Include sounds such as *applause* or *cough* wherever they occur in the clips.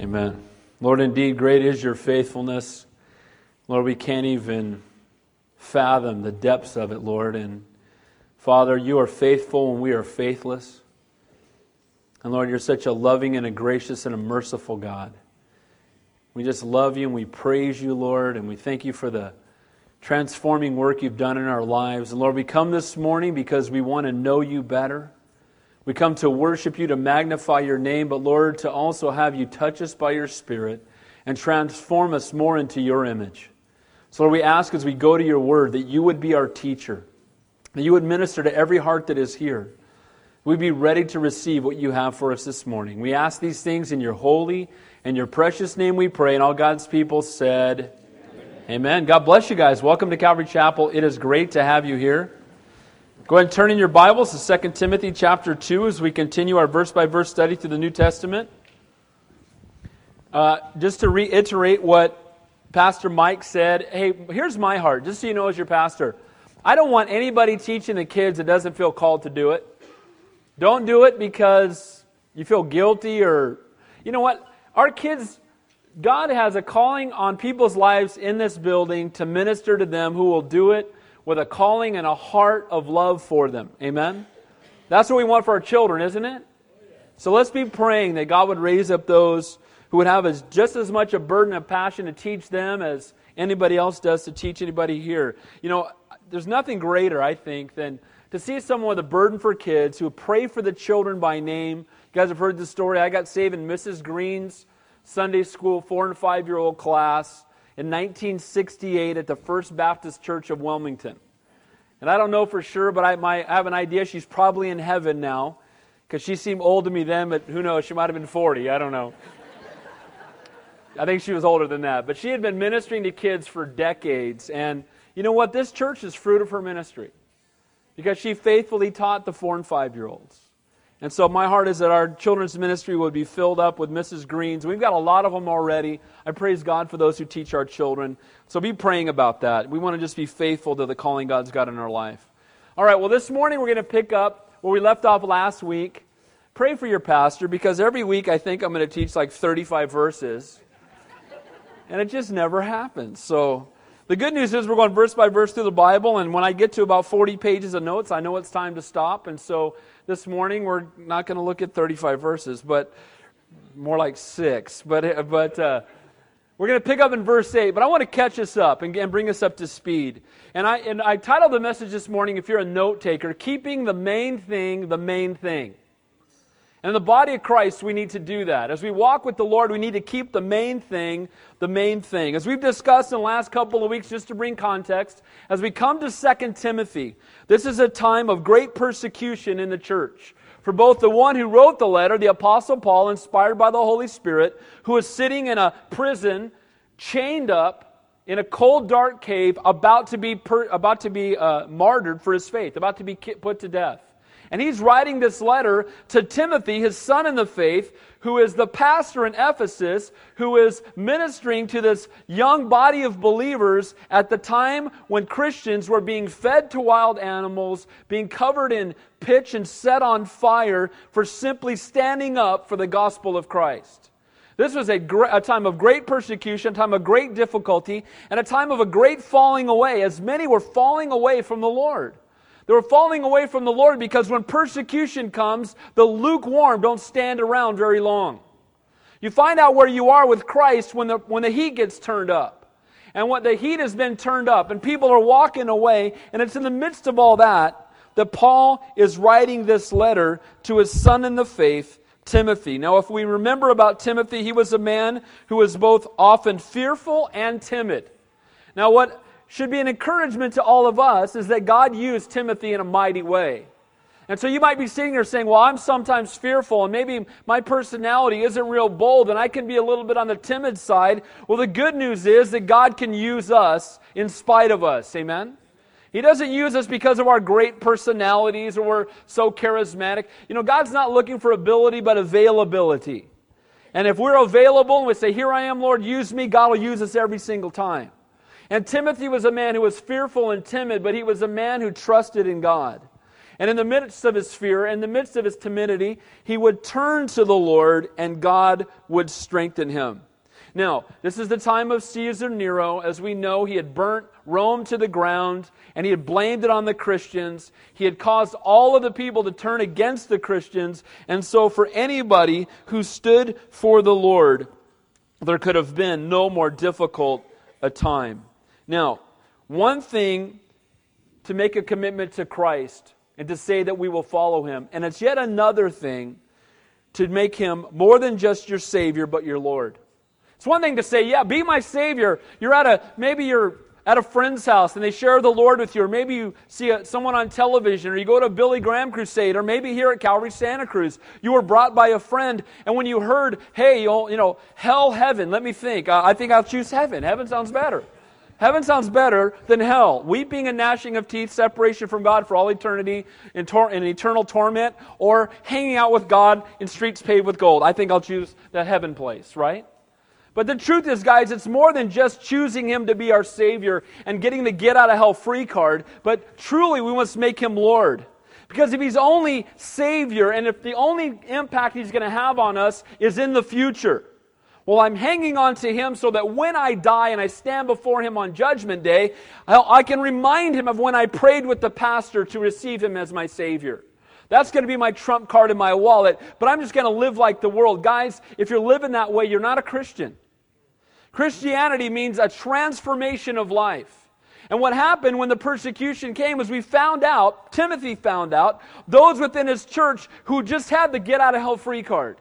Amen. Lord, indeed, great is your faithfulness. Lord, we can't even fathom the depths of it, Lord. And Father, you are faithful when we are faithless. And Lord, you're such a loving and a gracious and a merciful God. We just love you and we praise you, Lord, and we thank you for the transforming work you've done in our lives. And Lord, we come this morning because we want to know you better. We come to worship you, to magnify your name, but Lord, to also have you touch us by your Spirit and transform us more into your image. So, Lord, we ask as we go to your word that you would be our teacher, that you would minister to every heart that is here. We'd be ready to receive what you have for us this morning. We ask these things in your holy and your precious name we pray. And all God's people said, Amen. Amen. God bless you guys. Welcome to Calvary Chapel. It is great to have you here. Go ahead and turn in your Bibles to 2 Timothy chapter 2 as we continue our verse by verse study through the New Testament. Uh, just to reiterate what Pastor Mike said, hey, here's my heart, just so you know as your pastor. I don't want anybody teaching the kids that doesn't feel called to do it. Don't do it because you feel guilty or, you know what? Our kids, God has a calling on people's lives in this building to minister to them who will do it with a calling and a heart of love for them. Amen? That's what we want for our children, isn't it? So let's be praying that God would raise up those who would have as, just as much a burden of passion to teach them as anybody else does to teach anybody here. You know, there's nothing greater, I think, than to see someone with a burden for kids who pray for the children by name. You guys have heard the story. I got saved in Mrs. Green's Sunday school four and five year old class in 1968 at the First Baptist Church of Wilmington. And I don't know for sure, but I, might, I have an idea she's probably in heaven now because she seemed old to me then, but who knows? She might have been 40. I don't know. *laughs* I think she was older than that. But she had been ministering to kids for decades. And you know what? This church is fruit of her ministry because she faithfully taught the four and five year olds. And so my heart is that our children's ministry would be filled up with Mrs. Greens. We've got a lot of them already. I praise God for those who teach our children. So be praying about that. We want to just be faithful to the calling God's got in our life. All right, well, this morning we're going to pick up where we left off last week. Pray for your pastor because every week I think I'm going to teach like 35 verses. And it just never happens. So the good news is we're going verse by verse through the Bible, and when I get to about 40 pages of notes, I know it's time to stop. And so this morning. We're not going to look at 35 verses, but more like six. But, but uh, we're going to pick up in verse 8. But I want to catch us up and, and bring us up to speed. And I, and I titled the message this morning, if you're a note taker, Keeping the Main Thing the Main Thing. And in the body of Christ, we need to do that. As we walk with the Lord, we need to keep the main thing the main thing. As we've discussed in the last couple of weeks, just to bring context, as we come to 2 Timothy, this is a time of great persecution in the church. For both the one who wrote the letter, the Apostle Paul, inspired by the Holy Spirit, who is sitting in a prison, chained up in a cold, dark cave, about to be, per, about to be uh, martyred for his faith, about to be put to death. And he's writing this letter to Timothy, his son in the faith, who is the pastor in Ephesus, who is ministering to this young body of believers at the time when Christians were being fed to wild animals, being covered in pitch and set on fire for simply standing up for the gospel of Christ. This was a, a, time of great persecution, a time of great difficulty, and a time of a great falling away, as many were falling away from the Lord. They were falling away from the Lord because when persecution comes, the lukewarm don't stand around very long. You find out where you are with Christ when the, when the heat gets turned up. And when the heat has been turned up and people are walking away, and it's in the midst of all that that Paul is writing this letter to his son in the faith, Timothy. Now, if we remember about Timothy, he was a man who was both often fearful and timid. Now, what should be an encouragement to all of us is that God used Timothy in a mighty way. And so you might be sitting there saying, Well, I'm sometimes fearful, and maybe my personality isn't real bold, and I can be a little bit on the timid side. Well, the good news is that God can use us in spite of us. Amen? He doesn't use us because of our great personalities or we're so charismatic. You know, God's not looking for ability, but availability. And if we're available and we say, Here I am, Lord, use me, God will use us every single time. And Timothy was a man who was fearful and timid, but he was a man who trusted in God. And in the midst of his fear, in the midst of his timidity, he would turn to the Lord and God would strengthen him. Now, this is the time of Caesar Nero. As we know, he had burnt Rome to the ground and he had blamed it on the Christians. He had caused all of the people to turn against the Christians. And so, for anybody who stood for the Lord, there could have been no more difficult a time. Now, one thing to make a commitment to Christ and to say that we will follow him, and it's yet another thing to make him more than just your Savior, but your Lord. It's one thing to say, yeah, be my Savior. You're at a, maybe you're at a friend's house and they share the Lord with you, or maybe you see a, someone on television, or you go to a Billy Graham crusade, or maybe here at Calvary Santa Cruz, you were brought by a friend, and when you heard, hey, you know, hell, heaven, let me think. Uh, I think I'll choose heaven. Heaven sounds better. Heaven sounds better than hell. Weeping and gnashing of teeth, separation from God for all eternity in, tor- in eternal torment, or hanging out with God in streets paved with gold. I think I'll choose the heaven place, right? But the truth is, guys, it's more than just choosing Him to be our Savior and getting the get out of hell free card, but truly we must make Him Lord. Because if He's only Savior and if the only impact He's going to have on us is in the future, well, I'm hanging on to Him so that when I die and I stand before Him on Judgment Day, I can remind Him of when I prayed with the pastor to receive Him as my Savior. That's going to be my trump card in my wallet, but I'm just going to live like the world. Guys, if you're living that way, you're not a Christian. Christianity means a transformation of life. And what happened when the persecution came was we found out, Timothy found out, those within his church who just had the get out of hell free card.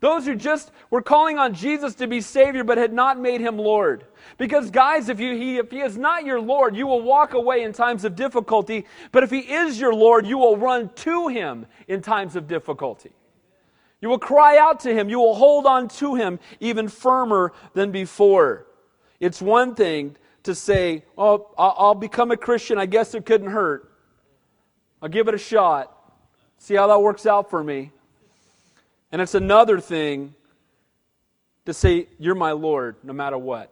Those who just were calling on Jesus to be Savior but had not made him Lord. Because, guys, if, you, he, if he is not your Lord, you will walk away in times of difficulty. But if he is your Lord, you will run to him in times of difficulty. You will cry out to him. You will hold on to him even firmer than before. It's one thing to say, Oh, I'll become a Christian. I guess it couldn't hurt. I'll give it a shot. See how that works out for me. And it's another thing to say, You're my Lord, no matter what.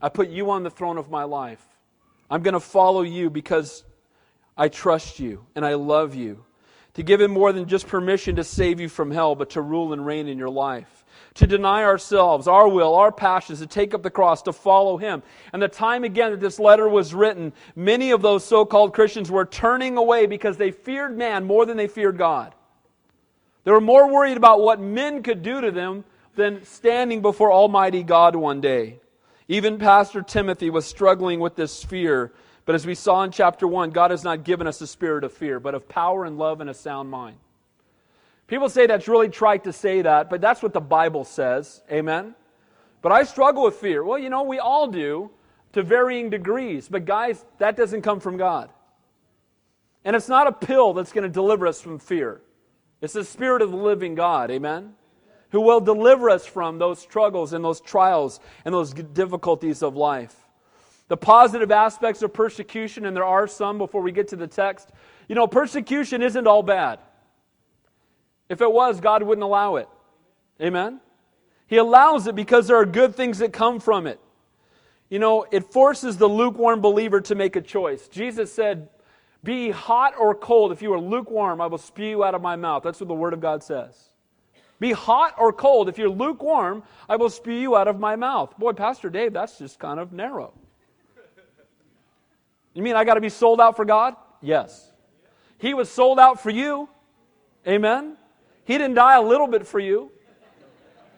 I put you on the throne of my life. I'm going to follow you because I trust you and I love you to give Him more than just permission to save you from hell, but to rule and reign in your life. To deny ourselves, our will, our passions, to take up the cross, to follow Him. And the time again that this letter was written, many of those so called Christians were turning away because they feared man more than they feared God. They were more worried about what men could do to them than standing before Almighty God one day. Even Pastor Timothy was struggling with this fear but as we saw in chapter 1, God has not given us a spirit of fear, but of power and love and a sound mind. People say that's really trite to say that, but that's what the Bible says. Amen? But I struggle with fear. Well, you know, we all do to varying degrees. But guys, that doesn't come from God. And it's not a pill that's going to deliver us from fear. It's the Spirit of the living God. Amen? Who will deliver us from those struggles and those trials and those difficulties of life. The positive aspects of persecution, and there are some before we get to the text. You know, persecution isn't all bad. If it was, God wouldn't allow it. Amen? He allows it because there are good things that come from it. You know, it forces the lukewarm believer to make a choice. Jesus said, Be hot or cold. If you are lukewarm, I will spew you out of my mouth. That's what the Word of God says. Be hot or cold. If you're lukewarm, I will spew you out of my mouth. Boy, Pastor Dave, that's just kind of narrow. You mean I got to be sold out for God? Yes. He was sold out for you. Amen. He didn't die a little bit for you.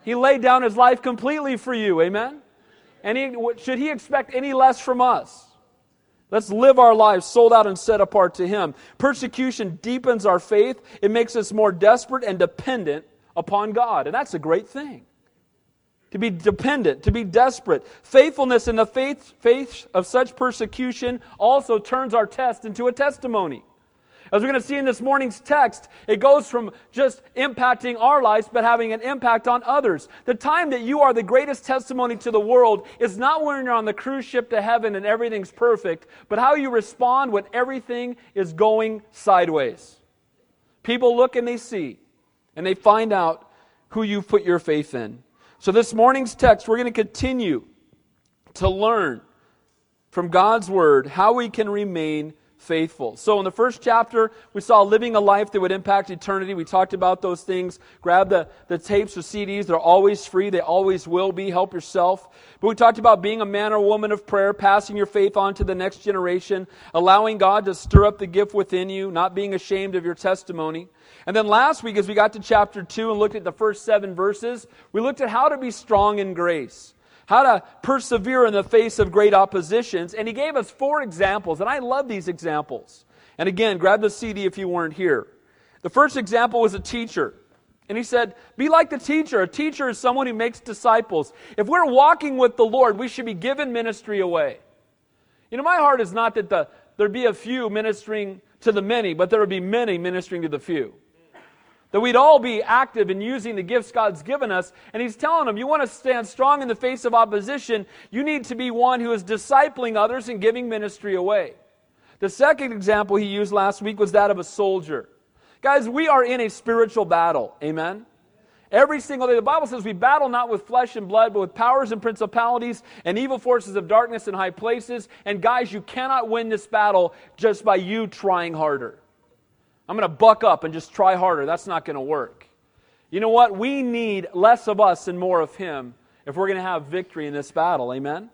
He laid down his life completely for you. Amen. And he, should he expect any less from us? Let's live our lives sold out and set apart to Him. Persecution deepens our faith, it makes us more desperate and dependent upon God. And that's a great thing to be dependent, to be desperate. Faithfulness in the faith, faith of such persecution also turns our test into a testimony. As we're going to see in this morning's text, it goes from just impacting our lives, but having an impact on others. The time that you are the greatest testimony to the world is not when you're on the cruise ship to heaven and everything's perfect, but how you respond when everything is going sideways. People look and they see, and they find out who you've put your faith in. So, this morning's text, we're going to continue to learn from God's Word how we can remain faithful. So, in the first chapter, we saw living a life that would impact eternity. We talked about those things. Grab the, the tapes or CDs. They're always free, they always will be. Help yourself. But we talked about being a man or woman of prayer, passing your faith on to the next generation, allowing God to stir up the gift within you, not being ashamed of your testimony. And then last week, as we got to chapter 2 and looked at the first seven verses, we looked at how to be strong in grace how to persevere in the face of great oppositions. And he gave us four examples, and I love these examples. And again, grab the CD if you weren't here. The first example was a teacher. And he said, Be like the teacher. A teacher is someone who makes disciples. If we're walking with the Lord, we should be giving ministry away. You know, my heart is not that the, there be a few ministering to the many, but there would be many ministering to the few. That we'd all be active in using the gifts God's given us. And he's telling them, you want to stand strong in the face of opposition, you need to be one who is discipling others and giving ministry away. The second example he used last week was that of a soldier. Guys, we are in a spiritual battle. Amen? Every single day. The Bible says we battle not with flesh and blood, but with powers and principalities and evil forces of darkness in high places. And guys, you cannot win this battle just by you trying harder. I'm going to buck up and just try harder. That's not going to work. You know what? We need less of us and more of Him if we're going to have victory in this battle. Amen?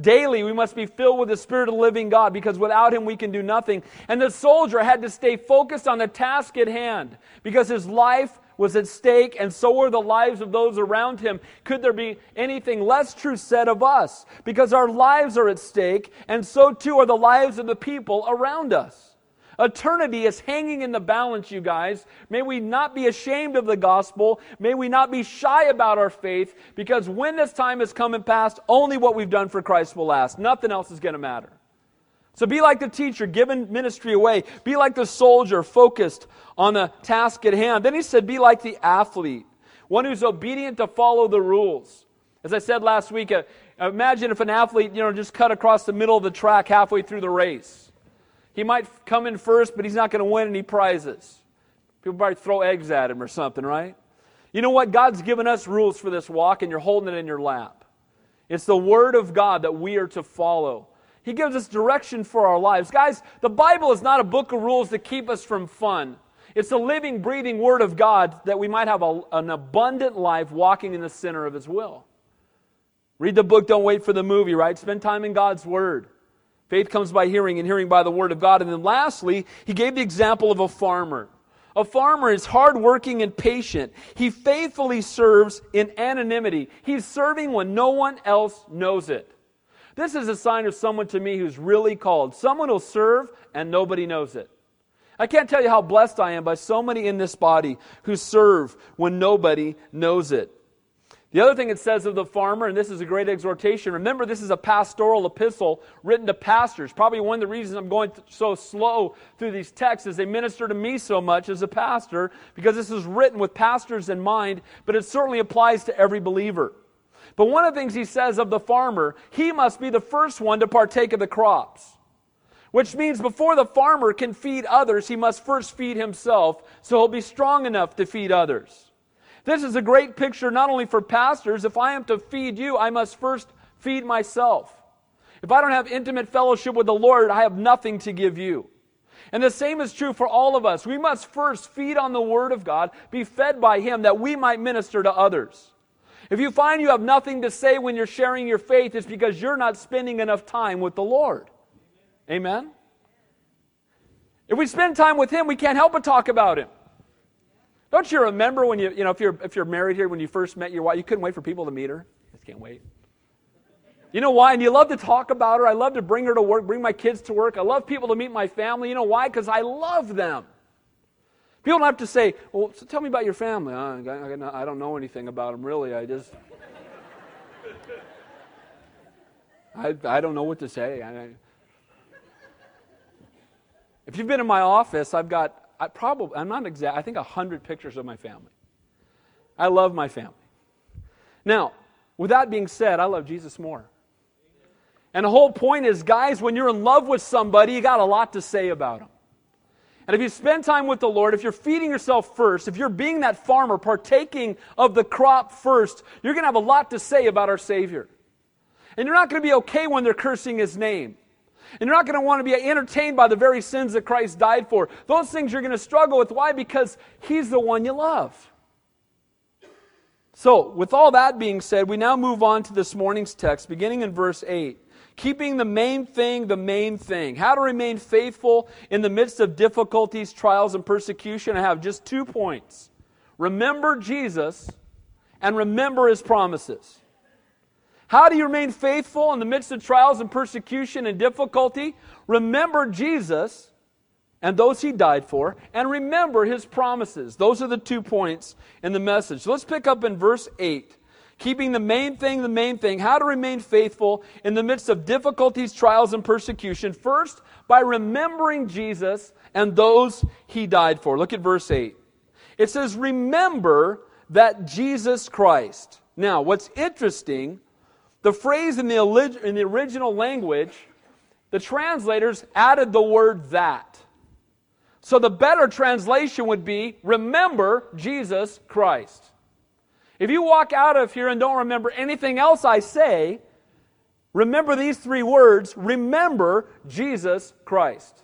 Daily, we must be filled with the Spirit of the living God because without Him we can do nothing. And the soldier had to stay focused on the task at hand because his life was at stake and so were the lives of those around him. Could there be anything less true said of us? Because our lives are at stake and so too are the lives of the people around us. Eternity is hanging in the balance, you guys. May we not be ashamed of the gospel. May we not be shy about our faith, because when this time has come and passed, only what we've done for Christ will last. Nothing else is going to matter. So be like the teacher, giving ministry away. Be like the soldier, focused on the task at hand. Then he said, be like the athlete, one who's obedient to follow the rules. As I said last week, uh, imagine if an athlete, you know, just cut across the middle of the track halfway through the race. He might come in first, but he's not going to win any prizes. People probably throw eggs at him or something, right? You know what? God's given us rules for this walk, and you're holding it in your lap. It's the Word of God that we are to follow. He gives us direction for our lives. Guys, the Bible is not a book of rules to keep us from fun. It's the living, breathing Word of God that we might have a, an abundant life walking in the center of His will. Read the book, don't wait for the movie, right? Spend time in God's Word. Faith comes by hearing, and hearing by the Word of God. And then lastly, he gave the example of a farmer. A farmer is hardworking and patient. He faithfully serves in anonymity. He's serving when no one else knows it. This is a sign of someone to me who's really called. Someone who'll serve and nobody knows it. I can't tell you how blessed I am by so many in this body who serve when nobody knows it. The other thing it says of the farmer, and this is a great exhortation, remember this is a pastoral epistle written to pastors. Probably one of the reasons I'm going so slow through these texts is they minister to me so much as a pastor, because this is written with pastors in mind, but it certainly applies to every believer. But one of the things he says of the farmer, he must be the first one to partake of the crops. Which means before the farmer can feed others, he must first feed himself, so he'll be strong enough to feed others. This is a great picture not only for pastors. If I am to feed you, I must first feed myself. If I don't have intimate fellowship with the Lord, I have nothing to give you. And the same is true for all of us. We must first feed on the Word of God, be fed by Him, that we might minister to others. If you find you have nothing to say when you're sharing your faith, it's because you're not spending enough time with the Lord. Amen? If we spend time with Him, we can't help but talk about Him. Don't you remember when you, you know, if you're, if you're married here, when you first met your wife, you couldn't wait for people to meet her? I just can't wait. You know why? And you love to talk about her. I love to bring her to work, bring my kids to work. I love people to meet my family. You know why? Because I love them. People don't have to say, well, so tell me about your family. I don't know anything about them, really. I just. I, I don't know what to say. I, if you've been in my office, I've got I probably, I'm not exact, I think 100 pictures of my family. I love my family. Now, with that being said, I love Jesus more. And the whole point is, guys, when you're in love with somebody, you got a lot to say about them. And if you spend time with the Lord, if you're feeding yourself first, if you're being that farmer, partaking of the crop first, you're going to have a lot to say about our Savior. And you're not going to be okay when they're cursing His name. And you're not going to want to be entertained by the very sins that Christ died for. Those things you're going to struggle with. Why? Because He's the one you love. So, with all that being said, we now move on to this morning's text, beginning in verse 8. Keeping the main thing the main thing. How to remain faithful in the midst of difficulties, trials, and persecution. I have just two points. Remember Jesus and remember his promises. How do you remain faithful in the midst of trials and persecution and difficulty? Remember Jesus and those he died for, and remember his promises. Those are the two points in the message. So let's pick up in verse 8 keeping the main thing the main thing, how to remain faithful in the midst of difficulties, trials, and persecution. First, by remembering Jesus and those he died for. Look at verse 8. It says, Remember that Jesus Christ. Now, what's interesting, the phrase in the, in the original language, the translators added the word that. So the better translation would be, Remember Jesus Christ. If you walk out of here and don't remember anything else I say, remember these three words remember Jesus Christ.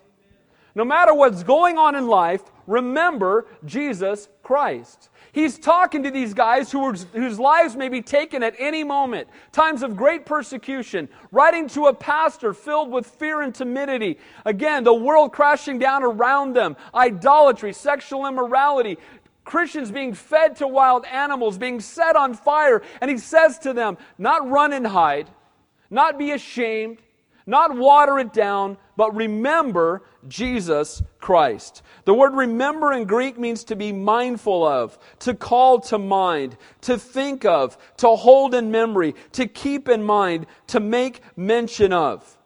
No matter what's going on in life, remember Jesus Christ. He's talking to these guys who whose lives may be taken at any moment, times of great persecution, writing to a pastor filled with fear and timidity. Again, the world crashing down around them, idolatry, sexual immorality, Christians being fed to wild animals, being set on fire. And he says to them, not run and hide, not be ashamed, not water it down, but remember Jesus Christ. The word remember in Greek means to be mindful of, to call to mind, to think of, to hold in memory, to keep in mind, to make mention of.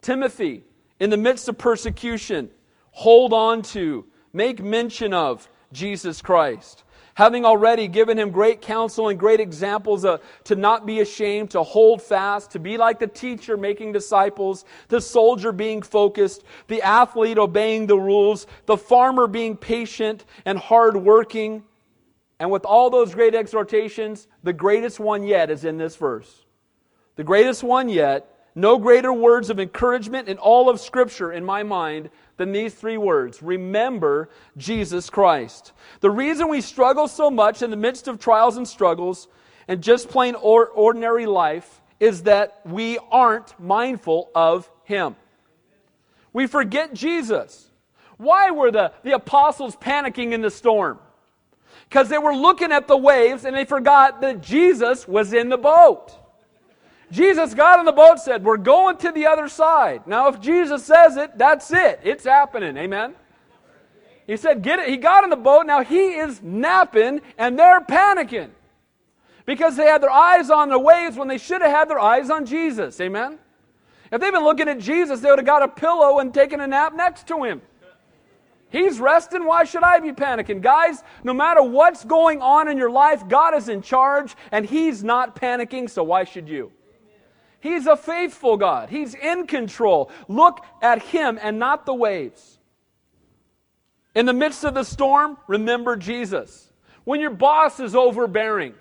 Timothy, in the midst of persecution, hold on to, make mention of, Jesus Christ. Having already given him great counsel and great examples to not be ashamed, to hold fast, to be like the teacher making disciples, the soldier being focused, the athlete obeying the rules, the farmer being patient and hardworking. And with all those great exhortations, the greatest one yet is in this verse. The greatest one yet, no greater words of encouragement in all of Scripture, in my mind, than these three words remember Jesus Christ. The reason we struggle so much in the midst of trials and struggles and just plain or ordinary life is that we aren't mindful of Him. We forget Jesus. Why were the, the apostles panicking in the storm? Because they were looking at the waves and they forgot that Jesus was in the boat. Jesus got on the boat said, We're going to the other side. Now, if Jesus says it, that's it. It's happening. Amen. He said, Get it. He got on the boat. Now he is napping and they're panicking because they had their eyes on the waves when they should have had their eyes on Jesus. Amen. If they'd been looking at Jesus, they would have got a pillow and taken a nap next to him. He's resting. Why should I be panicking? Guys, no matter what's going on in your life, God is in charge and He's not panicking, so why should you? He's a faithful God. He's in control. Look at Him and not the waves. In the midst of the storm, remember Jesus. When your boss is overbearing,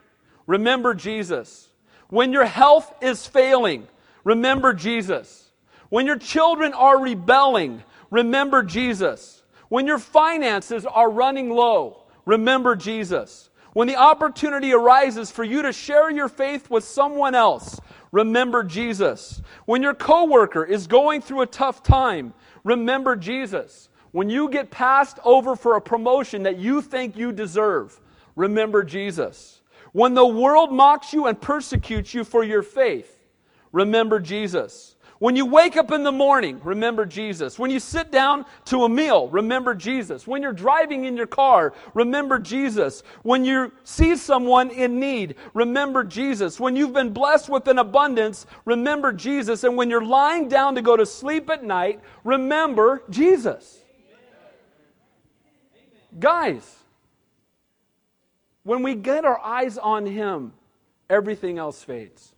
remember Jesus. When your health is failing, remember Jesus. When your children are rebelling, remember Jesus. When your finances are running low, remember Jesus. When the opportunity arises for you to share your faith with someone else, remember Jesus. When your coworker is going through a tough time, remember Jesus. When you get passed over for a promotion that you think you deserve, remember Jesus. When the world mocks you and persecutes you for your faith, remember Jesus. When you wake up in the morning, remember Jesus. When you sit down to a meal, remember Jesus. When you're driving in your car, remember Jesus. When you see someone in need, remember Jesus. When you've been blessed with an abundance, remember Jesus. And when you're lying down to go to sleep at night, remember Jesus. Guys, when we get our eyes on Him, everything else fades.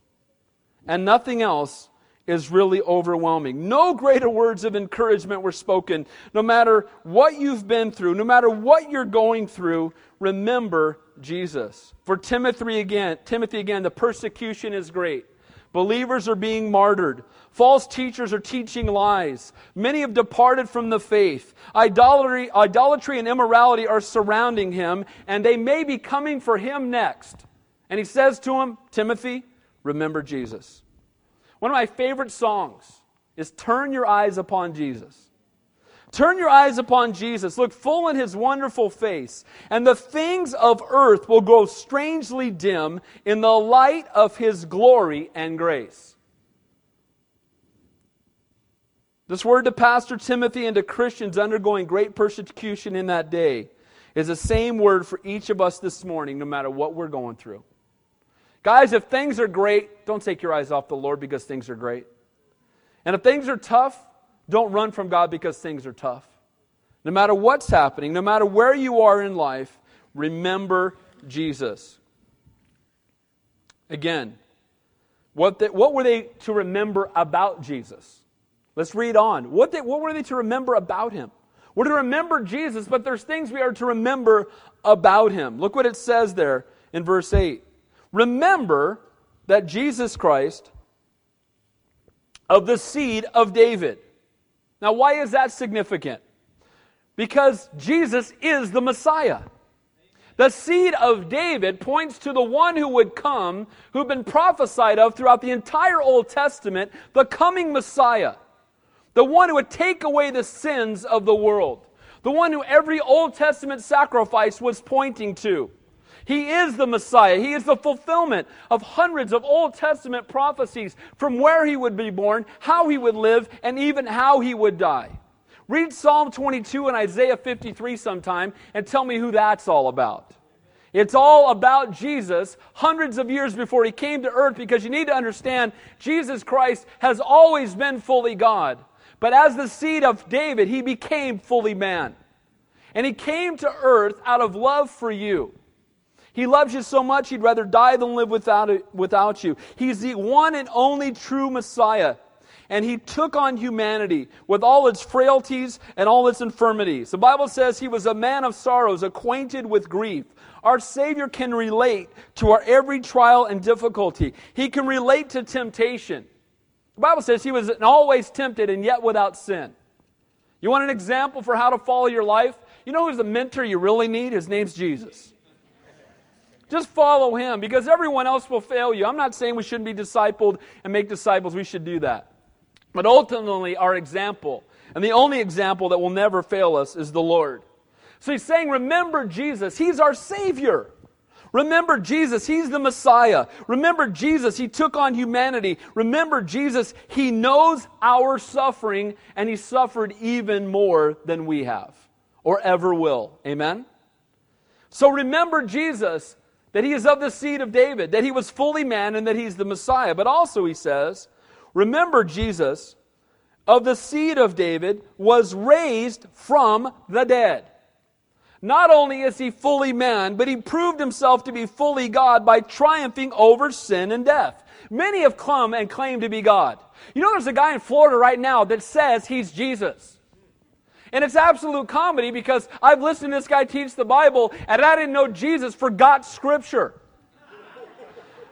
And nothing else is really overwhelming. No greater words of encouragement were spoken. No matter what you've been through, no matter what you're going through, remember Jesus. For Timothy again, Timothy again, the persecution is great, Believers are being martyred. False teachers are teaching lies. Many have departed from the faith. Idolatry, idolatry and immorality are surrounding him, and they may be coming for him next. And he says to him, Timothy, remember Jesus. One of my favorite songs is Turn Your Eyes Upon Jesus. Turn your eyes upon Jesus. Look full in his wonderful face, and the things of earth will grow strangely dim in the light of his glory and grace. This word to Pastor Timothy and to Christians undergoing great persecution in that day is the same word for each of us this morning, no matter what we're going through. Guys, if things are great, don't take your eyes off the Lord because things are great. And if things are tough, don't run from God because things are tough. No matter what's happening, no matter where you are in life, remember Jesus. Again, what, the, what were they to remember about Jesus? Let's read on. What, they, what were they to remember about him? We're to remember Jesus, but there's things we are to remember about him. Look what it says there in verse 8. Remember that Jesus Christ, of the seed of David. Now, why is that significant? Because Jesus is the Messiah. The seed of David points to the one who would come, who'd been prophesied of throughout the entire Old Testament, the coming Messiah. The one who would take away the sins of the world. The one who every Old Testament sacrifice was pointing to. He is the Messiah. He is the fulfillment of hundreds of Old Testament prophecies from where he would be born, how he would live, and even how he would die. Read Psalm 22 and Isaiah 53 sometime and tell me who that's all about. It's all about Jesus hundreds of years before he came to earth because you need to understand Jesus Christ has always been fully God. But as the seed of David, he became fully man. And he came to earth out of love for you. He loves you so much, he'd rather die than live without, it, without you. He's the one and only true Messiah. And he took on humanity with all its frailties and all its infirmities. The Bible says he was a man of sorrows, acquainted with grief. Our Savior can relate to our every trial and difficulty. He can relate to temptation. The Bible says he was always tempted and yet without sin. You want an example for how to follow your life? You know who's the mentor you really need? His name's Jesus. Just follow him because everyone else will fail you. I'm not saying we shouldn't be discipled and make disciples. We should do that. But ultimately, our example, and the only example that will never fail us, is the Lord. So he's saying, Remember Jesus. He's our Savior. Remember Jesus, He's the Messiah. Remember Jesus, He took on humanity. Remember Jesus, He knows our suffering, and He suffered even more than we have or ever will. Amen? So remember Jesus that he is of the seed of David, that he was fully man, and that he's the Messiah. But also, he says, remember Jesus, of the seed of David, was raised from the dead. Not only is he fully man, but he proved himself to be fully God by triumphing over sin and death. Many have come and claimed to be God. You know, there's a guy in Florida right now that says he's Jesus. And it's absolute comedy because I've listened to this guy teach the Bible and I didn't know Jesus forgot Scripture.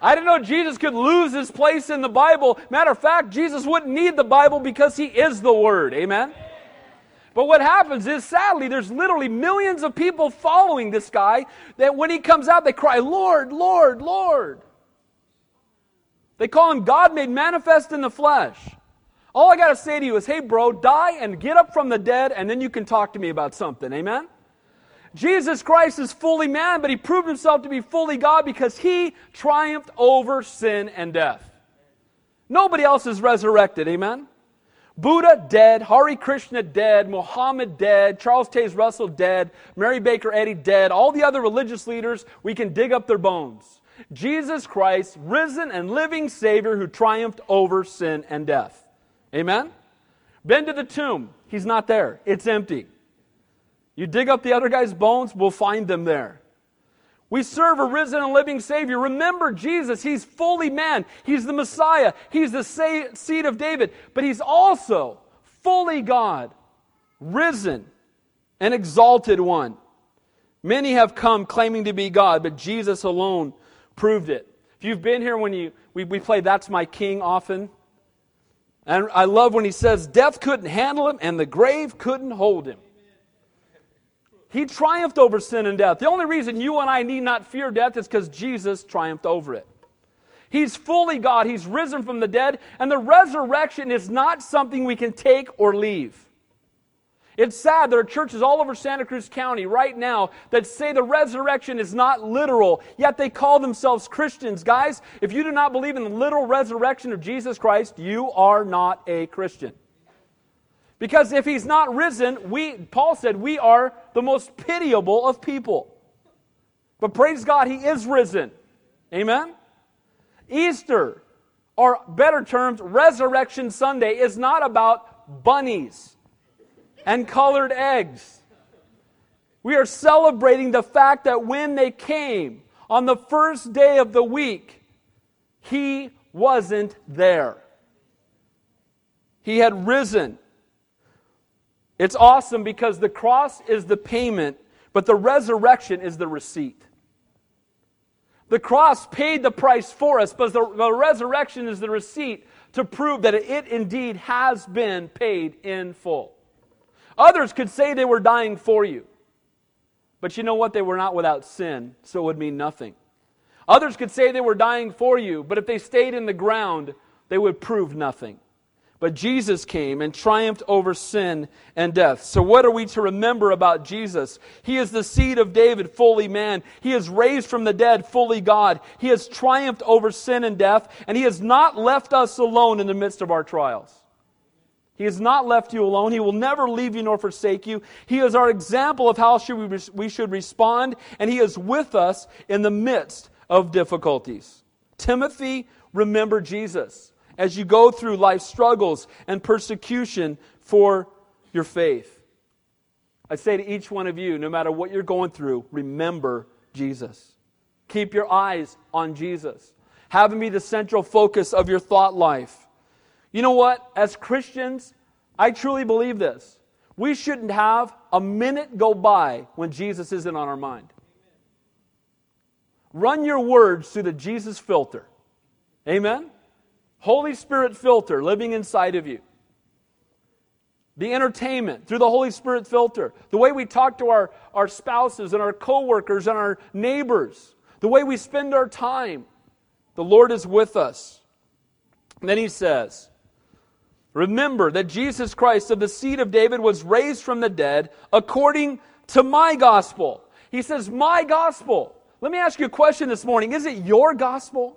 I didn't know Jesus could lose his place in the Bible. Matter of fact, Jesus wouldn't need the Bible because he is the Word. Amen? But what happens is, sadly, there's literally millions of people following this guy that when he comes out, they cry, Lord, Lord, Lord. They call him God made manifest in the flesh. All I got to say to you is, hey, bro, die and get up from the dead, and then you can talk to me about something. Amen? Jesus Christ is fully man, but he proved himself to be fully God because he triumphed over sin and death. Nobody else is resurrected. Amen? Buddha dead, Hare Krishna dead, Muhammad dead, Charles Taze Russell dead, Mary Baker Eddy dead, all the other religious leaders, we can dig up their bones. Jesus Christ, risen and living Savior who triumphed over sin and death. Amen? Been to the tomb. He's not there. It's empty. You dig up the other guy's bones, we'll find them there. We serve a risen and living Savior. Remember Jesus. He's fully man. He's the Messiah. He's the seed of David. But He's also fully God, risen, and exalted one. Many have come claiming to be God, but Jesus alone proved it. If you've been here when you, we, we play That's My King often, and I love when he says, Death couldn't handle him and the grave couldn't hold him. He triumphed over sin and death. The only reason you and I need not fear death is because Jesus triumphed over it. He's fully God. He's risen from the dead. And the resurrection is not something we can take or leave. It's sad there are churches all over Santa Cruz County right now that say the resurrection is not literal, yet they call themselves Christians. Guys, if you do not believe in the literal resurrection of Jesus Christ, you are not a Christian. Because if he's not risen, we Paul said we are the most pitiable of people. But praise God, he is risen. Amen. Easter, or better terms, Resurrection Sunday is not about bunnies and colored eggs. We are celebrating the fact that when they came on the first day of the week, he wasn't there. He had risen. It's awesome because the cross is the payment, but the resurrection is the receipt. The cross paid the price for us, but the, the resurrection is the receipt to prove that it indeed has been paid in full. Others could say they were dying for you. But you know what? They were not without sin, so it would mean nothing. Others could say they were dying for you, but if they stayed in the ground, they would prove nothing. But Jesus came and triumphed over sin and death. So, what are we to remember about Jesus? He is the seed of David, fully man. He is raised from the dead, fully God. He has triumphed over sin and death, and He has not left us alone in the midst of our trials. He has not left you alone. He will never leave you nor forsake you. He is our example of how should we, should respond, and He is with us in the midst of difficulties. Timothy, remember Jesus as you go through life struggles and persecution for your faith. I say to each one of you, no matter what you're going through, remember Jesus. Keep your eyes on Jesus. Have him be the central focus of your thought life. You know what? As Christians, I truly believe this. We shouldn't have a minute go by when Jesus isn't on our mind. Run your words through the Jesus filter. Amen? Holy Spirit filter living inside of you. The entertainment through the Holy Spirit filter. The way we talk to our, our spouses and our coworkers and our neighbors. The way we spend our time. The Lord is with us. And then he says, Remember that Jesus Christ of the seed of David was raised from the dead according to my gospel. He says, My gospel. Let me ask you a question this morning. Is it your gospel?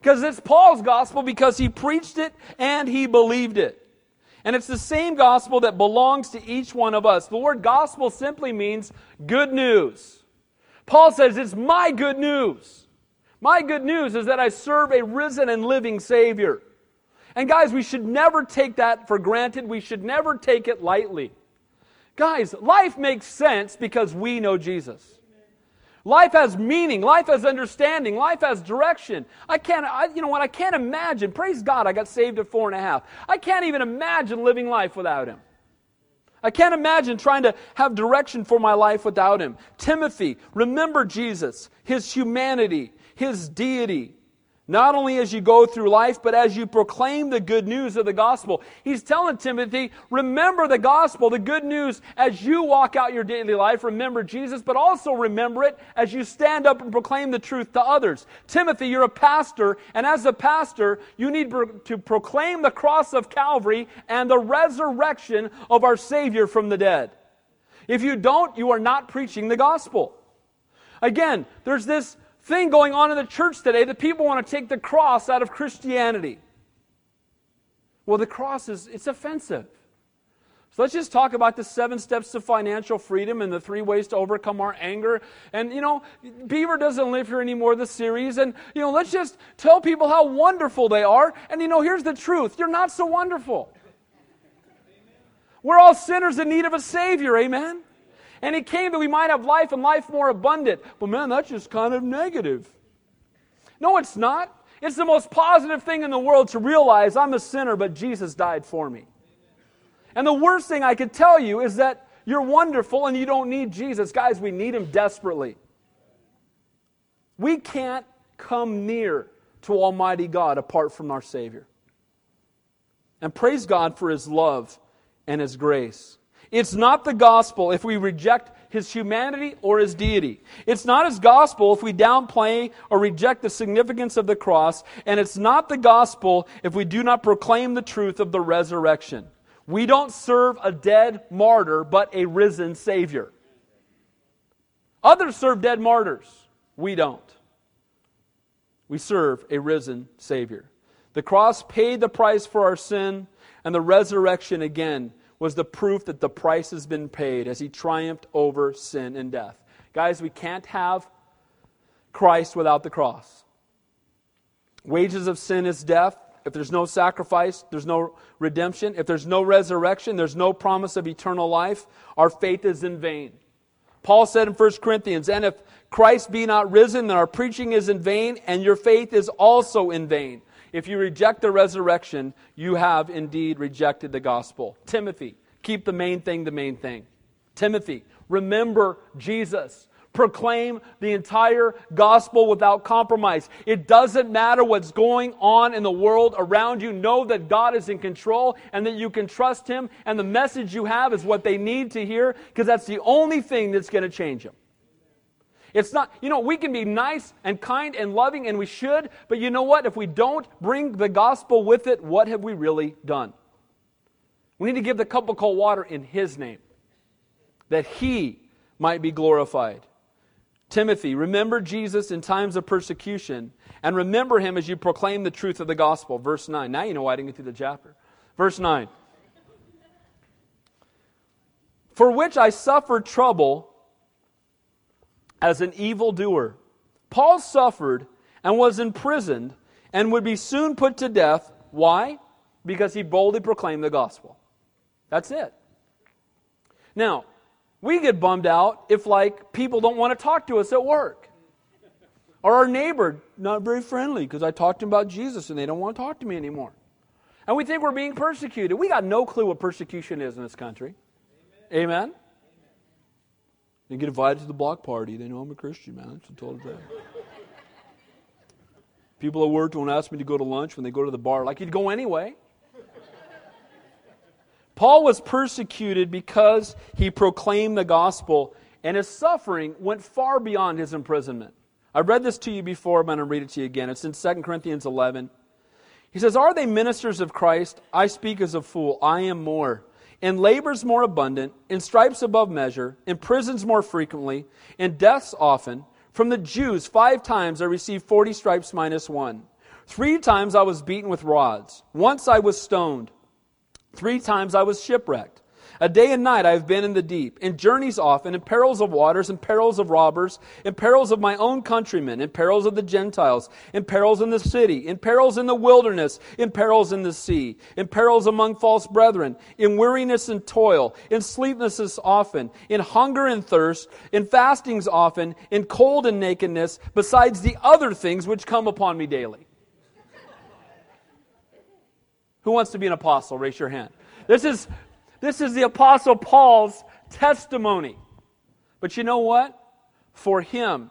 Because it's Paul's gospel because he preached it and he believed it. And it's the same gospel that belongs to each one of us. The word gospel simply means good news. Paul says, It's my good news. My good news is that I serve a risen and living Savior. And guys, we should never take that for granted. We should never take it lightly. Guys, life makes sense because we know Jesus. Life has meaning. Life has understanding. Life has direction. I can't, I, you know what? I can't imagine. Praise God, I got saved at four and a half. I can't even imagine living life without Him. I can't imagine trying to have direction for my life without Him. Timothy, remember Jesus, His humanity, His deity, not only as you go through life, but as you proclaim the good news of the gospel. He's telling Timothy, remember the gospel, the good news as you walk out your daily life. Remember Jesus, but also remember it as you stand up and proclaim the truth to others. Timothy, you're a pastor, and as a pastor, you need to proclaim the cross of Calvary and the resurrection of our Savior from the dead. If you don't, you are not preaching the gospel. Again, there's this thing going on in the church today that people want to take the cross out of Christianity. Well, the cross is it's offensive. So let's just talk about the seven steps to financial freedom and the three ways to overcome our anger. And you know, Beaver doesn't live here anymore, the series. And you know, let's just tell people how wonderful they are. And you know, here's the truth. You're not so wonderful. We're all sinners in need of a Savior, amen? And he came that we might have life and life more abundant. But man, that's just kind of negative. No, it's not. It's the most positive thing in the world to realize I'm a sinner, but Jesus died for me. And the worst thing I could tell you is that you're wonderful and you don't need Jesus. Guys, we need him desperately. We can't come near to Almighty God apart from our Savior. And praise God for His love and His grace. It's not the gospel if we reject his humanity or his deity. It's not his gospel if we downplay or reject the significance of the cross, and it's not the gospel if we do not proclaim the truth of the resurrection. We don't serve a dead martyr, but a risen Savior. Others serve dead martyrs. We don't. We serve a risen Savior. The cross paid the price for our sin, and the resurrection again was the proof that the price has been paid as he triumphed over sin and death. Guys, we can't have Christ without the cross. Wages of sin is death. If there's no sacrifice, there's no redemption. If there's no resurrection, there's no promise of eternal life. Our faith is in vain. Paul said in 1 Corinthians, And if Christ be not risen, then our preaching is in vain, and your faith is also in vain. If you reject the resurrection, you have indeed rejected the gospel. Timothy, keep the main thing the main thing. Timothy, remember Jesus. Proclaim the entire gospel without compromise. It doesn't matter what's going on in the world around you. Know that God is in control and that you can trust Him, and the message you have is what they need to hear because that's the only thing that's going to change them. It's not, you know, we can be nice and kind and loving, and we should, but you know what? If we don't bring the gospel with it, what have we really done? We need to give the cup of cold water in His name, that He might be glorified. Timothy, remember Jesus in times of persecution, and remember Him as you proclaim the truth of the gospel. Verse 9. Now you know why I didn't get through the chapter. Verse 9. For which I suffered trouble as an evildoer. Paul suffered and was imprisoned and would be soon put to death. Why? Because he boldly proclaimed the gospel. That's it. Now, we get bummed out if like people don't want to talk to us at work. Or our neighbor, not very friendly because I talked to him about Jesus and they don't want to talk to me anymore. And we think we're being persecuted. We got no clue what persecution is in this country. Amen? Amen? They get invited to the block party. They know I'm a Christian, man. That's what told them. People at work don't ask me to go to lunch when they go to the bar. Like you'd go anyway. Paul was persecuted because he proclaimed the gospel, and his suffering went far beyond his imprisonment. I read this to you before, but I'm going to read it to you again. It's in 2 Corinthians 11. He says, Are they ministers of Christ? I speak as a fool. I am more in labors more abundant, in stripes above measure, in prisons more frequently, in deaths often. From the Jews, five times I received 40 stripes minus one. Three times I was beaten with rods. Once I was stoned. Three times I was shipwrecked. A day and night I have been in the deep, in journeys often, in perils of waters, in perils of robbers, in perils of my own countrymen, in perils of the Gentiles, in perils in the city, in perils in the wilderness, in perils in the sea, in perils among false brethren, in weariness and toil, in sleeplessness often, in hunger and thirst, in fastings often, in cold and nakedness, besides the other things which come upon me daily. Who wants to be an apostle? Raise your hand. This is this is the Apostle Paul's testimony. But you know what? For him,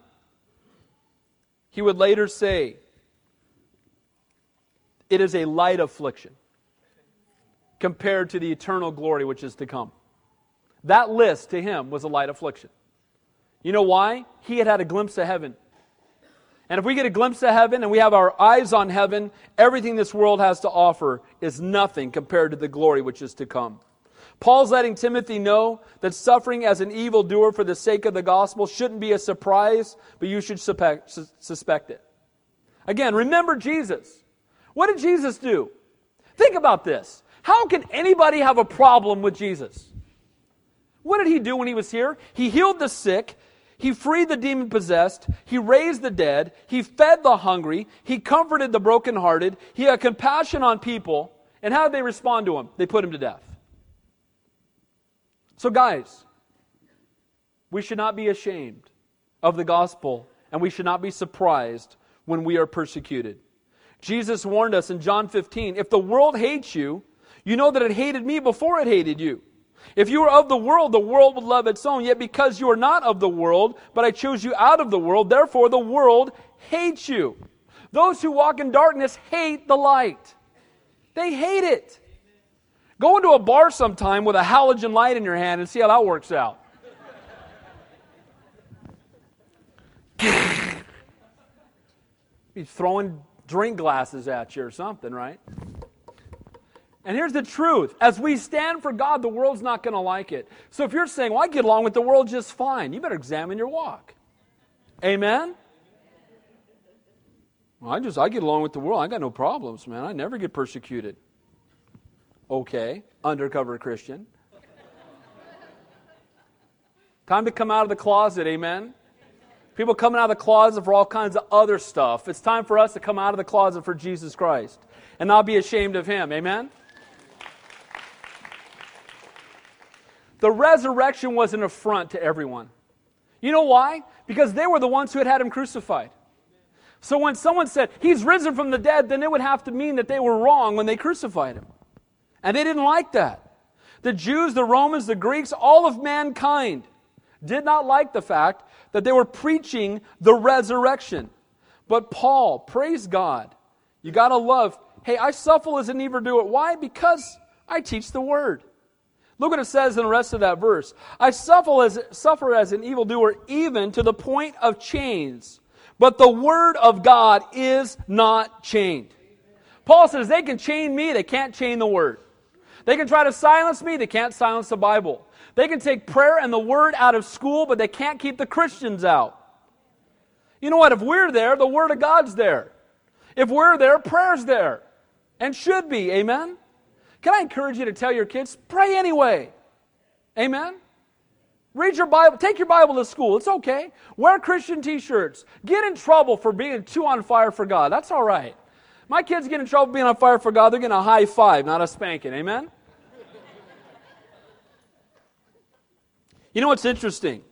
he would later say, it is a light affliction compared to the eternal glory which is to come. That list to him was a light affliction. You know why? He had had a glimpse of heaven. And if we get a glimpse of heaven and we have our eyes on heaven, everything this world has to offer is nothing compared to the glory which is to come. Paul's letting Timothy know that suffering as an evildoer for the sake of the gospel shouldn't be a surprise, but you should suspect it. Again, remember Jesus. What did Jesus do? Think about this. How can anybody have a problem with Jesus? What did he do when he was here? He healed the sick. He freed the demon possessed. He raised the dead. He fed the hungry. He comforted the brokenhearted. He had compassion on people. And how did they respond to him? They put him to death. So, guys, we should not be ashamed of the gospel, and we should not be surprised when we are persecuted. Jesus warned us in John 15 if the world hates you, you know that it hated me before it hated you. If you were of the world, the world would love its own. Yet because you are not of the world, but I chose you out of the world, therefore the world hates you. Those who walk in darkness hate the light. They hate it. Go into a bar sometime with a halogen light in your hand and see how that works out. Be throwing drink glasses at you or something, right? And here's the truth. As we stand for God, the world's not going to like it. So if you're saying, well, I get along with the world just fine, you better examine your walk. Amen? Well, I just, I get along with the world. I got no problems, man. I never get persecuted. Okay, undercover Christian. Time to come out of the closet, amen? People coming out of the closet for all kinds of other stuff. It's time for us to come out of the closet for Jesus Christ and not be ashamed of Him, amen? The resurrection was an affront to everyone. You know why? Because they were the ones who had had him crucified. So when someone said, He's risen from the dead, then it would have to mean that they were wrong when they crucified him. And they didn't like that. The Jews, the Romans, the Greeks, all of mankind did not like the fact that they were preaching the resurrection. But Paul, praise God, you got to love, hey, I suffer as an evildoer. Why? Because I teach the word. Look what it says in the rest of that verse. I suffer as, suffer as an evildoer even to the point of chains. But the word of God is not chained. Paul says they can chain me, they can't chain the word. They can try to silence me, they can't silence the Bible. They can take prayer and the word out of school, but they can't keep the Christians out. You know what? If we're there, the word of God's there. If we're there, prayer's there. And should be. Amen? Can I encourage you to tell your kids, pray anyway? Amen? Read your Bible. Take your Bible to school. It's okay. Wear Christian t shirts. Get in trouble for being too on fire for God. That's all right. My kids get in trouble being on fire for God. They're getting a high five, not a spanking. Amen? You know what's interesting?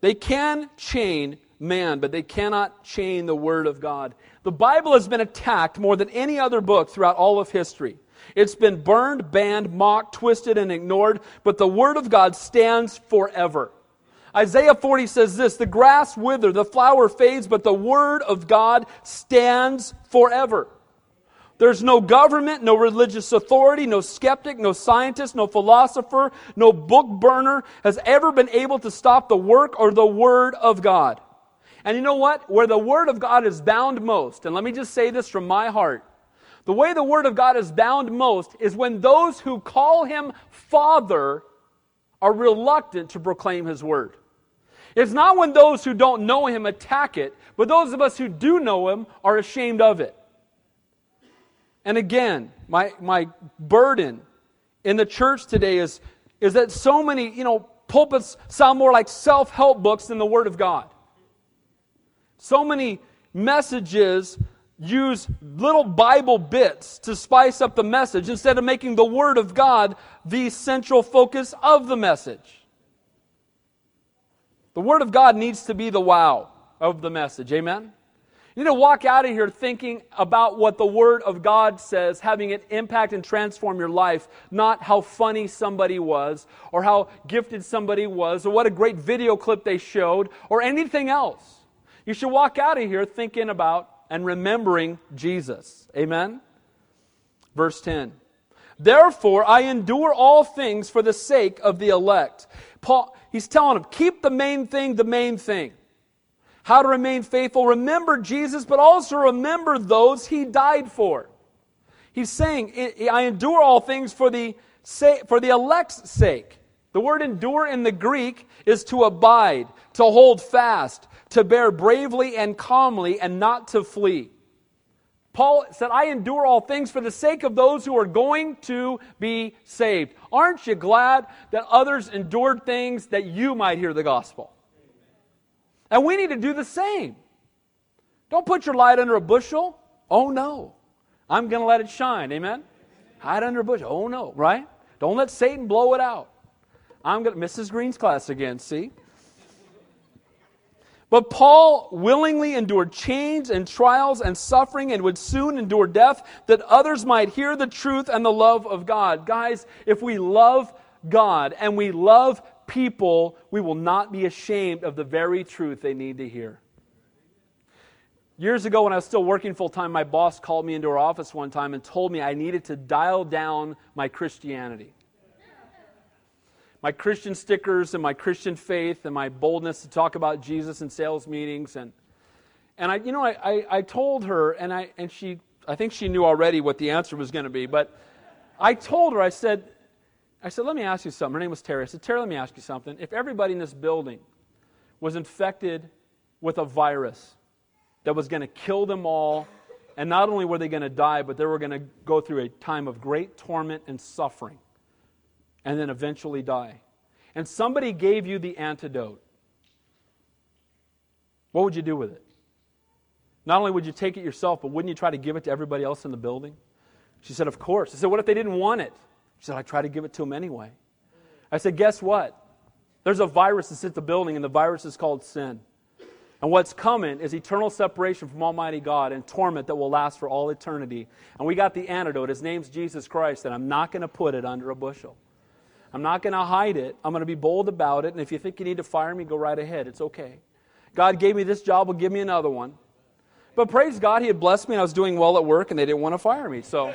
They can chain man, but they cannot chain the Word of God. The Bible has been attacked more than any other book throughout all of history. It's been burned, banned, mocked, twisted, and ignored, but the Word of God stands forever. Isaiah 40 says this The grass withers, the flower fades, but the Word of God stands forever. There's no government, no religious authority, no skeptic, no scientist, no philosopher, no book burner has ever been able to stop the work or the Word of God. And you know what? Where the Word of God is bound most, and let me just say this from my heart the way the Word of God is bound most is when those who call Him Father are reluctant to proclaim His Word. It's not when those who don't know Him attack it, but those of us who do know Him are ashamed of it. And again, my, my burden in the church today is, is that so many, you know, pulpits sound more like self help books than the Word of God. So many messages use little Bible bits to spice up the message instead of making the Word of God the central focus of the message. The Word of God needs to be the wow of the message. Amen? You need to walk out of here thinking about what the Word of God says, having it impact and transform your life, not how funny somebody was, or how gifted somebody was, or what a great video clip they showed, or anything else. You should walk out of here thinking about and remembering Jesus. Amen? Verse 10. Therefore, I endure all things for the sake of the elect. Paul, he's telling them, keep the main thing the main thing. How to remain faithful. Remember Jesus, but also remember those he died for. He's saying, I endure all things for the, for the elect's sake. The word endure in the Greek is to abide, to hold fast, to bear bravely and calmly, and not to flee. Paul said, I endure all things for the sake of those who are going to be saved. Aren't you glad that others endured things that you might hear the gospel? And we need to do the same. Don't put your light under a bushel. Oh no. I'm going to let it shine. Amen? Hide under a bushel. Oh no, right? Don't let Satan blow it out. I'm going to, Mrs. Green's class again, see? But Paul willingly endured chains and trials and suffering and would soon endure death that others might hear the truth and the love of God. Guys, if we love God and we love people, we will not be ashamed of the very truth they need to hear. Years ago, when I was still working full time, my boss called me into her office one time and told me I needed to dial down my Christianity. My Christian stickers and my Christian faith and my boldness to talk about Jesus in sales meetings. And, and I, you know, I, I, I told her, and, I, and she, I think she knew already what the answer was going to be, but I told her, I said, I said, let me ask you something. Her name was Terry. I said, Terry, let me ask you something. If everybody in this building was infected with a virus, that was going to kill them all. And not only were they going to die, but they were going to go through a time of great torment and suffering and then eventually die. And somebody gave you the antidote. What would you do with it? Not only would you take it yourself, but wouldn't you try to give it to everybody else in the building? She said, Of course. I said, What if they didn't want it? She said, I try to give it to him anyway. I said, Guess what? There's a virus that's hit the building, and the virus is called sin. And what's coming is eternal separation from Almighty God and torment that will last for all eternity. And we got the antidote. His name's Jesus Christ, and I'm not going to put it under a bushel. I'm not going to hide it. I'm going to be bold about it. And if you think you need to fire me, go right ahead. It's okay. God gave me this job, will give me another one. But praise God, He had blessed me, and I was doing well at work, and they didn't want to fire me. So.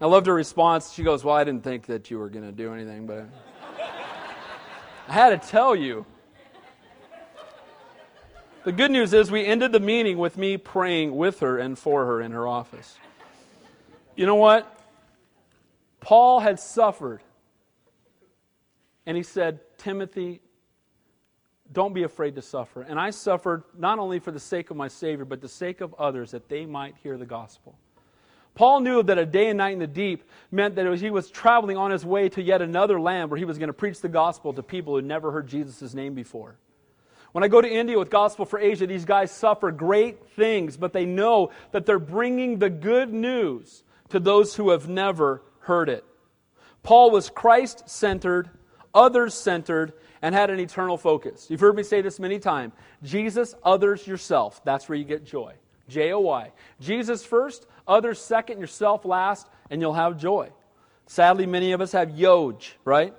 I loved her response. She goes, Well, I didn't think that you were going to do anything, but. I had to tell you. The good news is we ended the meeting with me praying with her and for her in her office. You know what? Paul had suffered. And he said, Timothy, don't be afraid to suffer. And I suffered not only for the sake of my Savior, but the sake of others that they might hear the gospel. Paul knew that a day and night in the deep meant that he was traveling on his way to yet another land where he was going to preach the gospel to people who never heard Jesus' name before. When I go to India with Gospel for Asia, these guys suffer great things, but they know that they're bringing the good news to those who have never heard it. Paul was Christ centered, others centered, and had an eternal focus. You've heard me say this many times Jesus, others, yourself. That's where you get joy. J O Y. Jesus first, others second, yourself last, and you'll have joy. Sadly, many of us have yoj, right?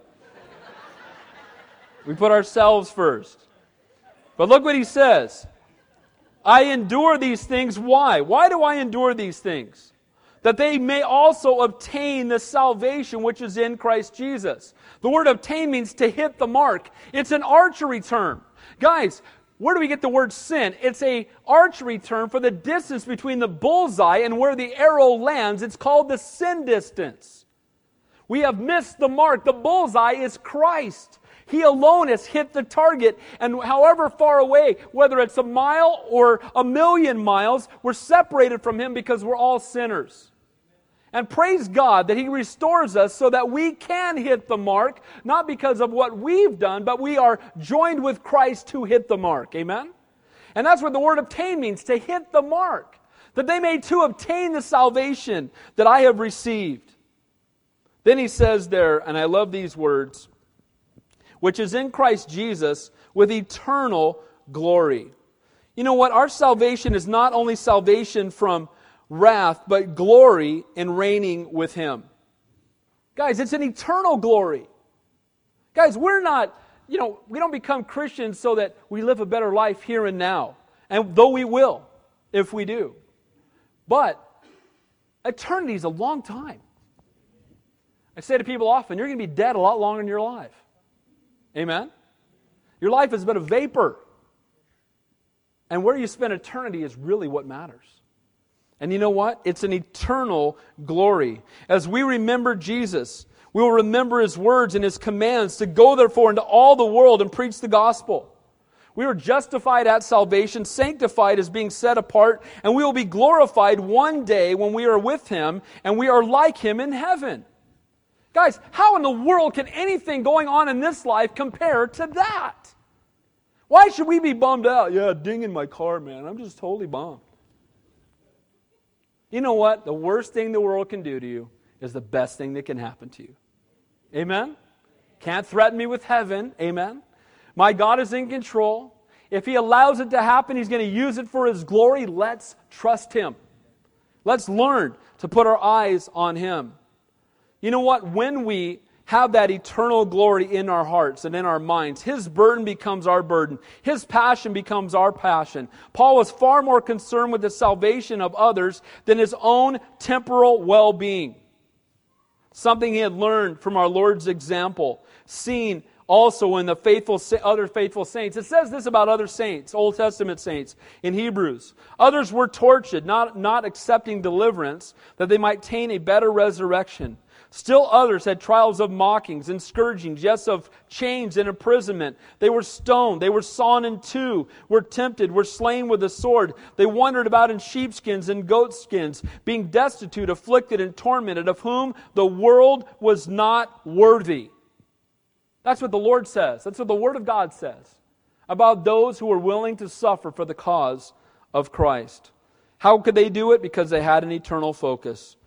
we put ourselves first. But look what he says. I endure these things. Why? Why do I endure these things? That they may also obtain the salvation which is in Christ Jesus. The word obtain means to hit the mark. It's an archery term. Guys, where do we get the word sin? It's a archery term for the distance between the bullseye and where the arrow lands. It's called the sin distance. We have missed the mark. The bullseye is Christ. He alone has hit the target. And however far away, whether it's a mile or a million miles, we're separated from Him because we're all sinners. And praise God that He restores us so that we can hit the mark, not because of what we've done, but we are joined with Christ to hit the mark. Amen? And that's what the word obtain means to hit the mark. That they may to obtain the salvation that I have received. Then he says there, and I love these words, which is in Christ Jesus with eternal glory. You know what? Our salvation is not only salvation from wrath, but glory in reigning with Him. Guys, it's an eternal glory. Guys, we're not, you know, we don't become Christians so that we live a better life here and now. And though we will, if we do. But eternity is a long time. I say to people often, you're going to be dead a lot longer than you're alive. Amen? Your life has been a vapor. And where you spend eternity is really what matters. And you know what? It's an eternal glory. As we remember Jesus, we will remember his words and his commands to go therefore into all the world and preach the gospel. We are justified at salvation, sanctified as being set apart, and we will be glorified one day when we are with him and we are like him in heaven. Guys, how in the world can anything going on in this life compare to that? Why should we be bummed out? Yeah, ding in my car, man. I'm just totally bummed. You know what? The worst thing the world can do to you is the best thing that can happen to you. Amen? Can't threaten me with heaven. Amen? My God is in control. If He allows it to happen, He's going to use it for His glory. Let's trust Him. Let's learn to put our eyes on Him. You know what? When we have that eternal glory in our hearts and in our minds. His burden becomes our burden. His passion becomes our passion. Paul was far more concerned with the salvation of others than his own temporal well being. Something he had learned from our Lord's example, seen also in the faithful, other faithful saints. It says this about other saints, Old Testament saints, in Hebrews. Others were tortured, not, not accepting deliverance, that they might attain a better resurrection. Still others had trials of mockings and scourgings, yes, of chains and imprisonment. They were stoned, they were sawn in two, were tempted, were slain with a sword. They wandered about in sheepskins and goatskins, being destitute, afflicted, and tormented, of whom the world was not worthy. That's what the Lord says. That's what the Word of God says about those who were willing to suffer for the cause of Christ. How could they do it? Because they had an eternal focus.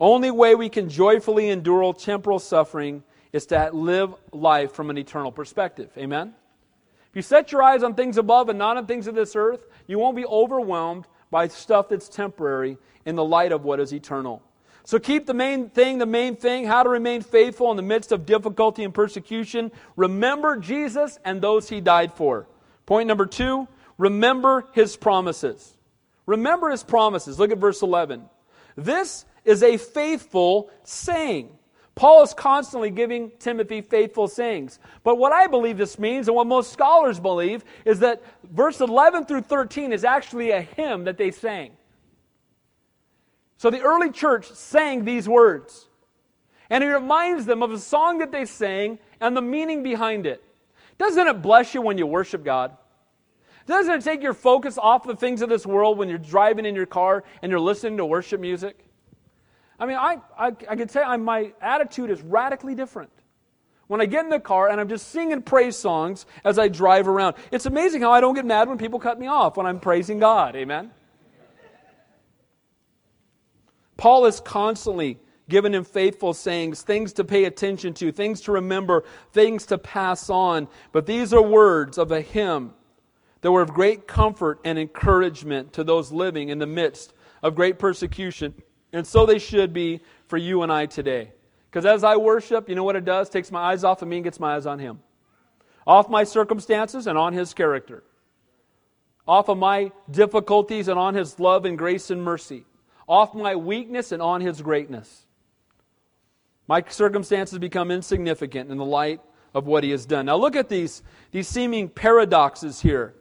Only way we can joyfully endure temporal suffering is to live life from an eternal perspective. Amen? If you set your eyes on things above and not on things of this earth, you won't be overwhelmed by stuff that's temporary in the light of what is eternal. So keep the main thing the main thing, how to remain faithful in the midst of difficulty and persecution. Remember Jesus and those he died for. Point number two, remember his promises. Remember his promises. Look at verse 11. This is a faithful saying. Paul is constantly giving Timothy faithful sayings. But what I believe this means, and what most scholars believe, is that verse 11 through 13 is actually a hymn that they sang. So the early church sang these words. And it reminds them of a song that they sang and the meaning behind it. Doesn't it bless you when you worship God? Doesn't it take your focus off the things of this world when you're driving in your car and you're listening to worship music? I mean, I, I, I can say I'm, my attitude is radically different. When I get in the car and I'm just singing praise songs as I drive around, it's amazing how I don't get mad when people cut me off when I'm praising God. Amen? Paul is constantly giving him faithful sayings, things to pay attention to, things to remember, things to pass on. But these are words of a hymn that were of great comfort and encouragement to those living in the midst of great persecution and so they should be for you and I today. Because as I worship, you know what it does? It takes my eyes off of me and gets my eyes on Him. Off my circumstances and on His character. Off of my difficulties and on His love and grace and mercy. Off my weakness and on His greatness. My circumstances become insignificant in the light of what He has done. Now look at these, these seeming paradoxes here.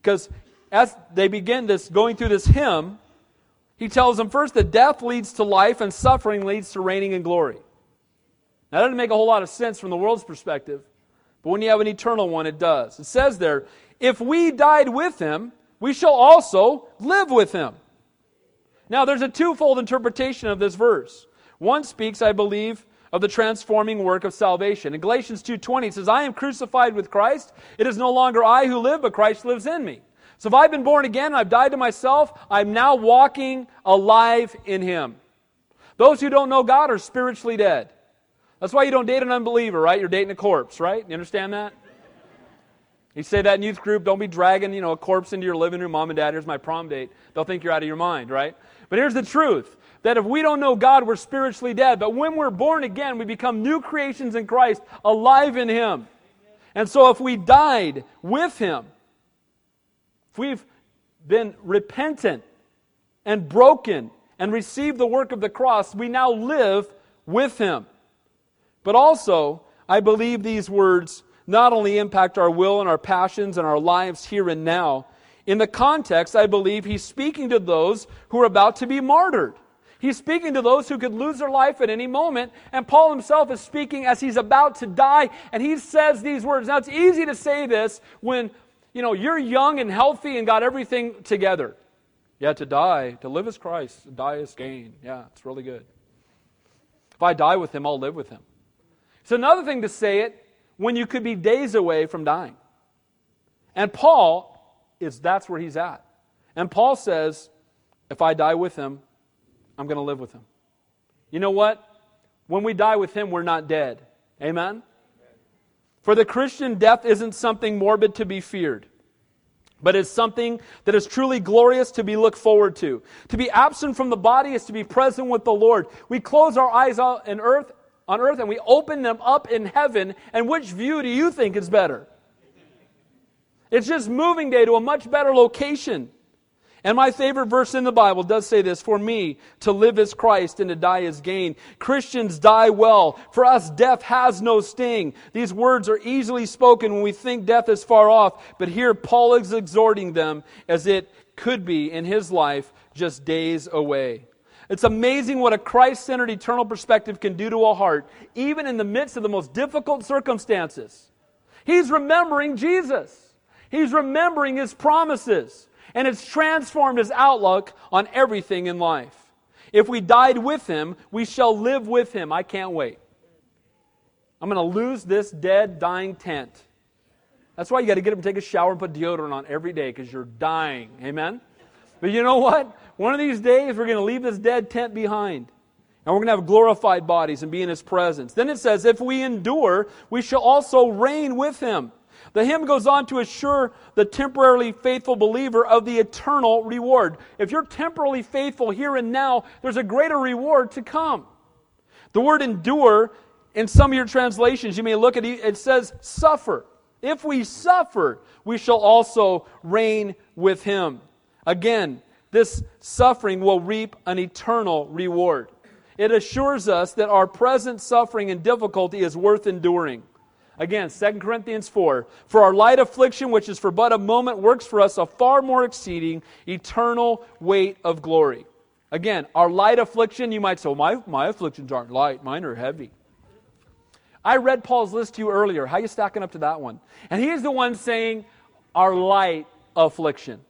Because as they begin this, going through this hymn, he tells them first that death leads to life and suffering leads to reigning in glory. Now, that doesn't make a whole lot of sense from the world's perspective, but when you have an eternal one, it does. It says there, if we died with him, we shall also live with him. Now, there's a twofold interpretation of this verse. One speaks, I believe, of the transforming work of salvation. In Galatians 2:20 it says, "I am crucified with Christ; it is no longer I who live, but Christ lives in me." So if I've been born again and I've died to myself, I'm now walking alive in Him. Those who don't know God are spiritually dead. That's why you don't date an unbeliever, right? You're dating a corpse, right? You understand that? You say that in youth group, don't be dragging, you know, a corpse into your living room. Mom and dad, here's my prom date. They'll think you're out of your mind, right? But here's the truth that if we don't know God, we're spiritually dead. But when we're born again, we become new creations in Christ, alive in Him. And so if we died with Him, if we've been repentant and broken and received the work of the cross, we now live with Him. But also, I believe these words not only impact our will and our passions and our lives here and now, in the context, I believe he's speaking to those who are about to be martyred. He's speaking to those who could lose their life at any moment. And Paul himself is speaking as he's about to die. And he says these words. Now, it's easy to say this when you know, you're young and healthy and got everything together. Yeah, to die, to live as Christ, die is gain. Yeah, it's really good. If I die with him, I'll live with him. It's another thing to say it when you could be days away from dying. And Paul is that's where he's at. And Paul says, if I die with him, I'm going to live with him. You know what? When we die with him, we're not dead. Amen? For the Christian, death isn't something morbid to be feared, but it's something that is truly glorious to be looked forward to. To be absent from the body is to be present with the Lord. We close our eyes on earth on earth and we open them up in heaven, and which view do you think is better? It's just moving day to a much better location. And my favorite verse in the Bible does say this For me, to live is Christ and to die is gain. Christians die well. For us, death has no sting. These words are easily spoken when we think death is far off. But here, Paul is exhorting them as it could be in his life just days away. It's amazing what a Christ centered eternal perspective can do to a heart, even in the midst of the most difficult circumstances. He's remembering Jesus, he's remembering his promises and it's transformed his outlook on everything in life. If we died with him, we shall live with him. I can't wait. I'm going to lose this dead, dying tent. That's why you got to get up and take a shower and put deodorant on every day because you're dying. Amen? But you know what? One of these days, we're going to leave this dead tent behind. And we're going to have glorified bodies and be in his presence. Then it says, if we endure, we shall also reign with him. The hymn goes on to assure the temporarily faithful believer of the eternal reward. If you're temporarily faithful here and now, there's a greater reward to come. The word endure, in some of your translations, you may look at it, it says suffer. If we suffer, we shall also reign with him. Again, this suffering will reap an eternal reward. It assures us that our present suffering and difficulty is worth enduring. Again, 2 Corinthians 4. For our light affliction, which is for but a moment, works for us a far more exceeding eternal weight of glory. Again, our light affliction, you might say, well, my, afflictions aren't light, mine are heavy. I read Paul's list to you earlier. How you stacking up to that one? And he's the one saying, our light affliction.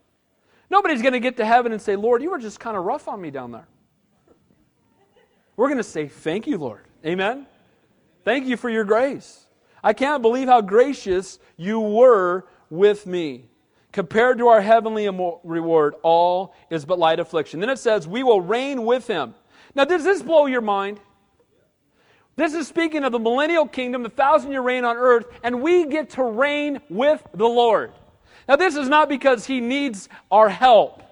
Nobody's going to get to heaven and say, Lord, you were just kind of rough on me down there. We're going to say, Thank you, Lord. Amen? Thank you for your grace. I can't believe how gracious you were with me. Compared to our heavenly reward, all is but light affliction. Then it says, We will reign with him. Now, does this blow your mind? This is speaking of the millennial kingdom, the thousand year reign on earth, and we get to reign with the Lord. Now, this is not because he needs our help.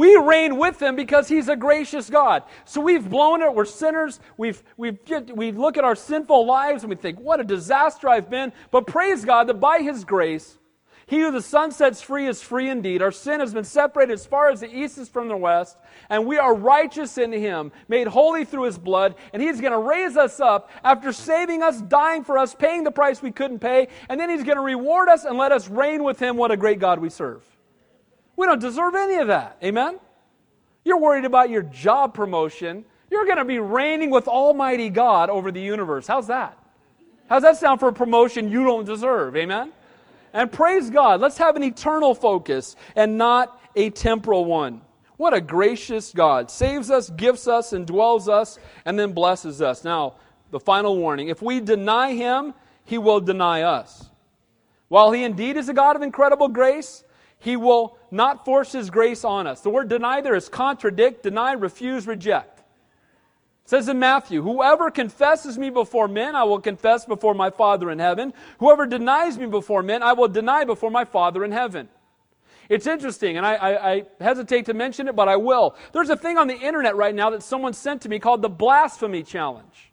We reign with him because he's a gracious God. So we've blown it. We're sinners. We've, we've, we look at our sinful lives and we think, what a disaster I've been. But praise God that by his grace, he who the Son sets free is free indeed. Our sin has been separated as far as the east is from the west, and we are righteous in him, made holy through his blood, and he's going to raise us up after saving us, dying for us, paying the price we couldn't pay, and then he's going to reward us and let us reign with him. What a great God we serve. We don't deserve any of that. Amen? You're worried about your job promotion. You're going to be reigning with Almighty God over the universe. How's that? How's that sound for a promotion you don't deserve? Amen? And praise God. Let's have an eternal focus and not a temporal one. What a gracious God. Saves us, gifts us, and dwells us, and then blesses us. Now, the final warning if we deny Him, He will deny us. While He indeed is a God of incredible grace, he will not force His grace on us. The word deny there is contradict, deny, refuse, reject. It says in Matthew, Whoever confesses me before men, I will confess before my Father in heaven. Whoever denies me before men, I will deny before my Father in heaven. It's interesting, and I, I, I, hesitate to mention it, but I will. There's a thing on the internet right now that someone sent to me called the Blasphemy Challenge.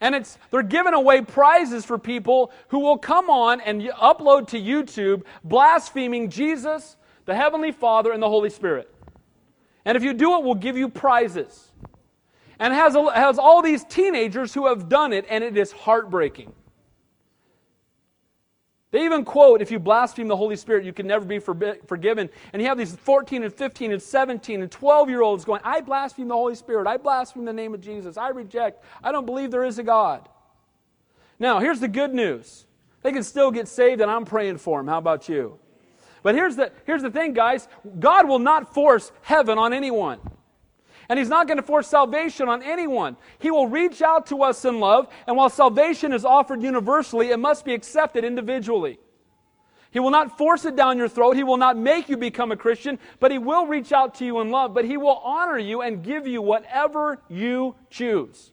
And it's, they're giving away prizes for people who will come on and upload to YouTube blaspheming Jesus, the Heavenly Father, and the Holy Spirit. And if you do it, we'll give you prizes. And has, has all these teenagers who have done it, and it is heartbreaking. They even quote, if you blaspheme the Holy Spirit, you can never be forgiven. And you have these 14 and 15 and 17 and 12 year olds going, I blaspheme the Holy Spirit. I blaspheme the name of Jesus. I reject. I don't believe there is a God. Now, here's the good news they can still get saved, and I'm praying for them. How about you? But here's the, here's the thing, guys God will not force heaven on anyone. And He's not going to force salvation on anyone. He will reach out to us in love, and while salvation is offered universally, it must be accepted individually. He will not force it down your throat. He will not make you become a Christian, but He will reach out to you in love. But He will honor you and give you whatever you choose.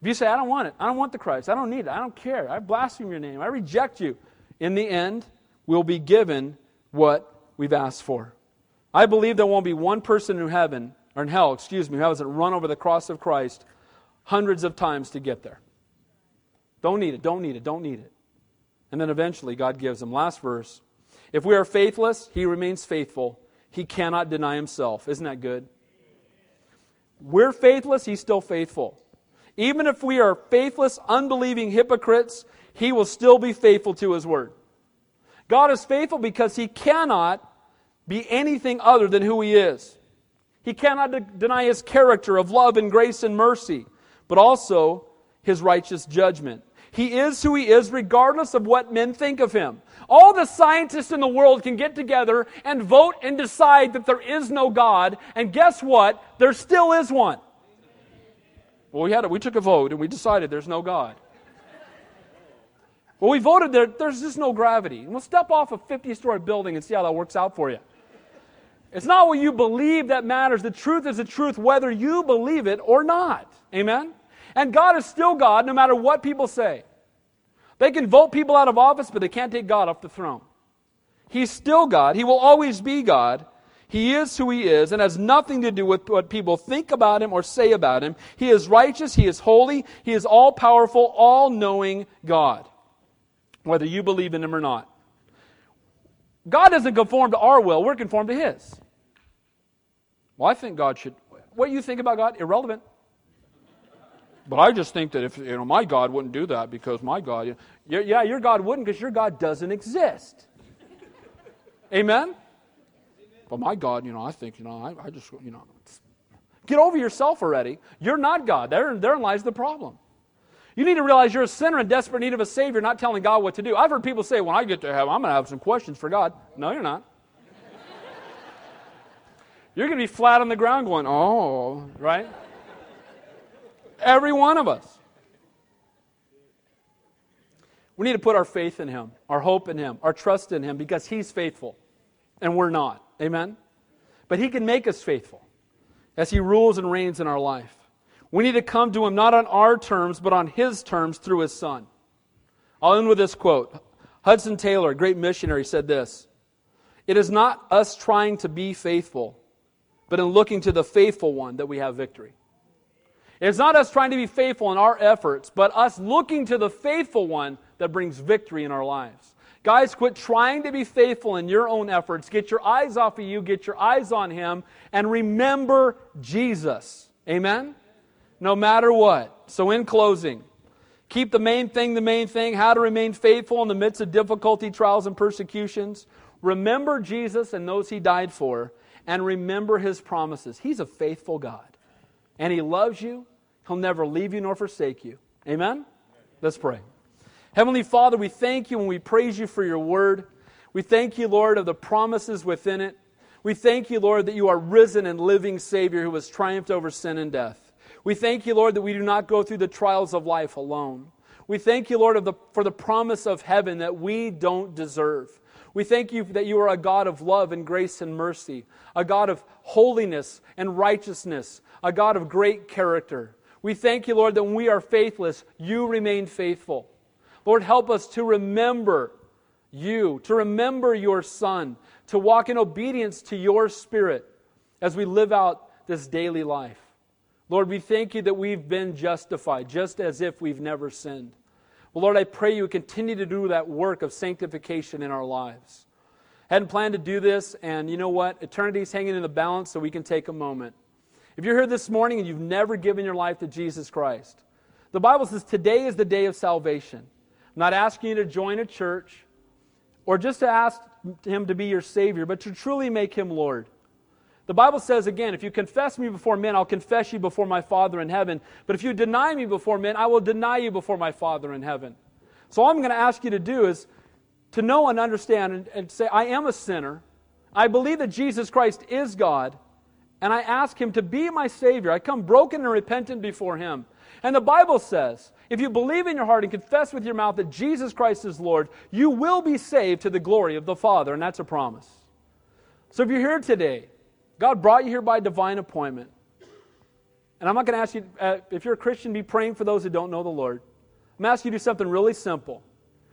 If you say, I don't want it, I don't want the Christ, I don't need it, I don't care, I blaspheme your name, I reject you, in the end, we'll be given what we've asked for. I believe there won't be one person in heaven or in hell, excuse me, who hasn't run over the cross of Christ hundreds of times to get there. Don't need it, don't need it, don't need it. And then eventually God gives them. Last verse. If we are faithless, he remains faithful. He cannot deny himself. Isn't that good? We're faithless, he's still faithful. Even if we are faithless, unbelieving hypocrites, he will still be faithful to his word. God is faithful because he cannot be anything other than who he is. He cannot de- deny his character of love and grace and mercy, but also his righteous judgment. He is who he is regardless of what men think of him. All the scientists in the world can get together and vote and decide that there is no God, and guess what? There still is one. Well, we had it. We took a vote and we decided there's no God. Well, we voted there, there's just no gravity. And we'll step off a 50 story building and see how that works out for you. It's not what you believe that matters. The truth is the truth, whether you believe it or not. Amen? And God is still God no matter what people say. They can vote people out of office, but they can't take God off the throne. He's still God. He will always be God. He is who he is and has nothing to do with what people think about him or say about him. He is righteous. He is holy. He is all powerful, all knowing God, whether you believe in him or not. God doesn't conform to our will, we're conformed to his. Well, I think God should. What you think about God, irrelevant. But I just think that if, you know, my God wouldn't do that because my God, yeah, your God wouldn't because your God doesn't exist. Amen? But my God, you know, I think, you know, I, I just, you know, get over yourself already. You're not God. Therein, therein lies the problem. You need to realize you're a sinner in desperate need of a Savior, not telling God what to do. I've heard people say, when I get to heaven, I'm going to have some questions for God. No, you're not. You're going to be flat on the ground going, oh, right? Every one of us. We need to put our faith in Him, our hope in Him, our trust in Him, because He's faithful and we're not. Amen? But He can make us faithful as He rules and reigns in our life. We need to come to Him not on our terms, but on His terms through His Son. I'll end with this quote. Hudson Taylor, a great missionary, said this It is not us trying to be faithful, but in looking to the faithful one that we have victory. It's not us trying to be faithful in our efforts, but us looking to the faithful one that brings victory in our lives. Guys, quit trying to be faithful in your own efforts. Get your eyes off of you, get your eyes on Him, and remember Jesus. Amen? No matter what. So, in closing, keep the main thing the main thing how to remain faithful in the midst of difficulty, trials, and persecutions. Remember Jesus and those He died for, and remember His promises. He's a faithful God and He loves you. He'll never leave you nor forsake you. Amen? Let's pray. Heavenly Father, we thank you and we praise you for your word. We thank you, Lord, of the promises within it. We thank you, Lord, that you are risen and living Savior who has triumphed over sin and death. We thank you, Lord, that we do not go through the trials of life alone. We thank you, Lord, the, for the promise of heaven that we don't deserve. We thank you that you are a God of love and grace and mercy, a God of holiness and righteousness, a God of great character. We thank you, Lord, that when we are faithless, you remain faithful. Lord, help us to remember you, to remember your Son, to walk in obedience to your Spirit as we live out this daily life. Lord, we thank you that we've been justified, just as if we've never sinned. Well, Lord, I pray you continue to do that work of sanctification in our lives. I hadn't planned to do this, and you know what? Eternity's hanging in the balance, so we can take a moment. If you're here this morning and you've never given your life to Jesus Christ, the Bible says today is the day of salvation. I'm not asking you to join a church or just to ask Him to be your Savior, but to truly make Him Lord. The Bible says again, if you confess me before men, I'll confess you before my Father in heaven. But if you deny me before men, I will deny you before my Father in heaven. So all I'm going to ask you to do is to know and understand and, and say, I am a sinner. I believe that Jesus Christ is God and I ask Him to be my Savior. I come broken and repentant before Him. And the Bible says, if you believe in your heart and confess with your mouth that Jesus Christ is Lord, you will be saved to the glory of the Father, and that's a promise. So if you're here today, God brought you here by divine appointment. And I'm not going to ask you, uh, if you're a Christian, be praying for those who don't know the Lord. I'm asking you to do something really simple.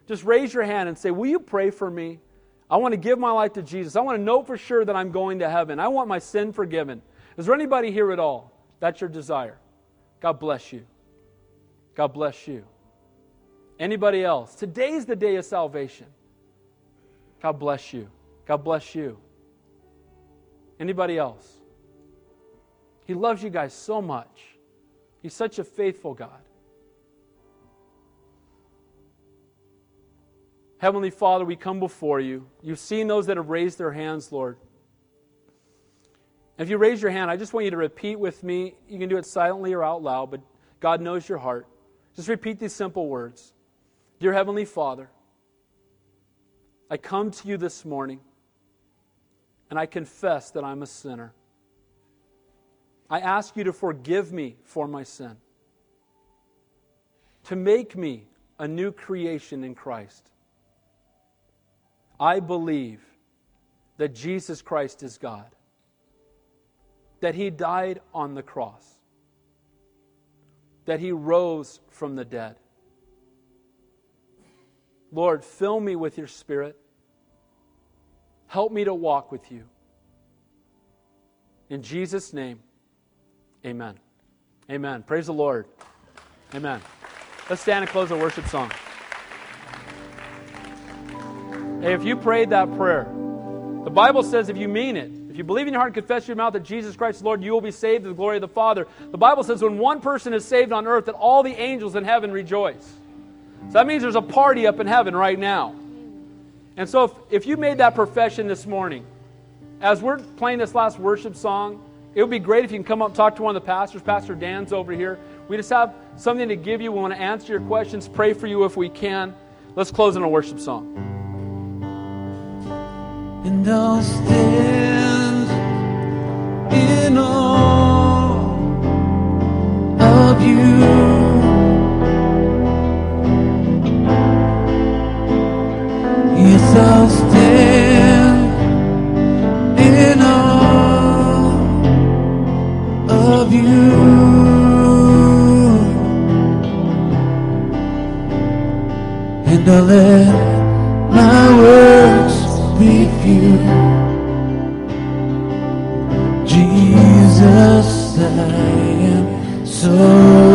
Just raise your hand and say, Will you pray for me? I want to give my life to Jesus. I want to know for sure that I'm going to heaven. I want my sin forgiven. Is there anybody here at all? That's your desire. God bless you. God bless you. Anybody else? Today's the day of salvation. God bless you. God bless you. Anybody else? He loves you guys so much. He's such a faithful God. Heavenly Father, we come before you. You've seen those that have raised their hands, Lord. If you raise your hand, I just want you to repeat with me. You can do it silently or out loud, but God knows your heart. Just repeat these simple words Dear Heavenly Father, I come to you this morning and I confess that I'm a sinner. I ask you to forgive me for my sin, to make me a new creation in Christ. I believe that Jesus Christ is God, that He died on the cross, that He rose from the dead. Lord, fill me with your Spirit. Help me to walk with you. In Jesus' name, amen. Amen. Praise the Lord. Amen. Let's stand and close our worship song. Hey, if you prayed that prayer, the Bible says if you mean it, if you believe in your heart and confess your mouth that Jesus Christ is Lord, you will be saved to the glory of the Father. The Bible says when one person is saved on earth, that all the angels in heaven rejoice. So that means there's a party up in heaven right now. And so if, if you made that profession this morning, as we're playing this last worship song, it would be great if you can come up and talk to one of the pastors. Pastor Dan's over here. We just have something to give you. We want to answer your questions, pray for you if we can. Let's close in a worship song. And I'll stand in awe Jesus, I am so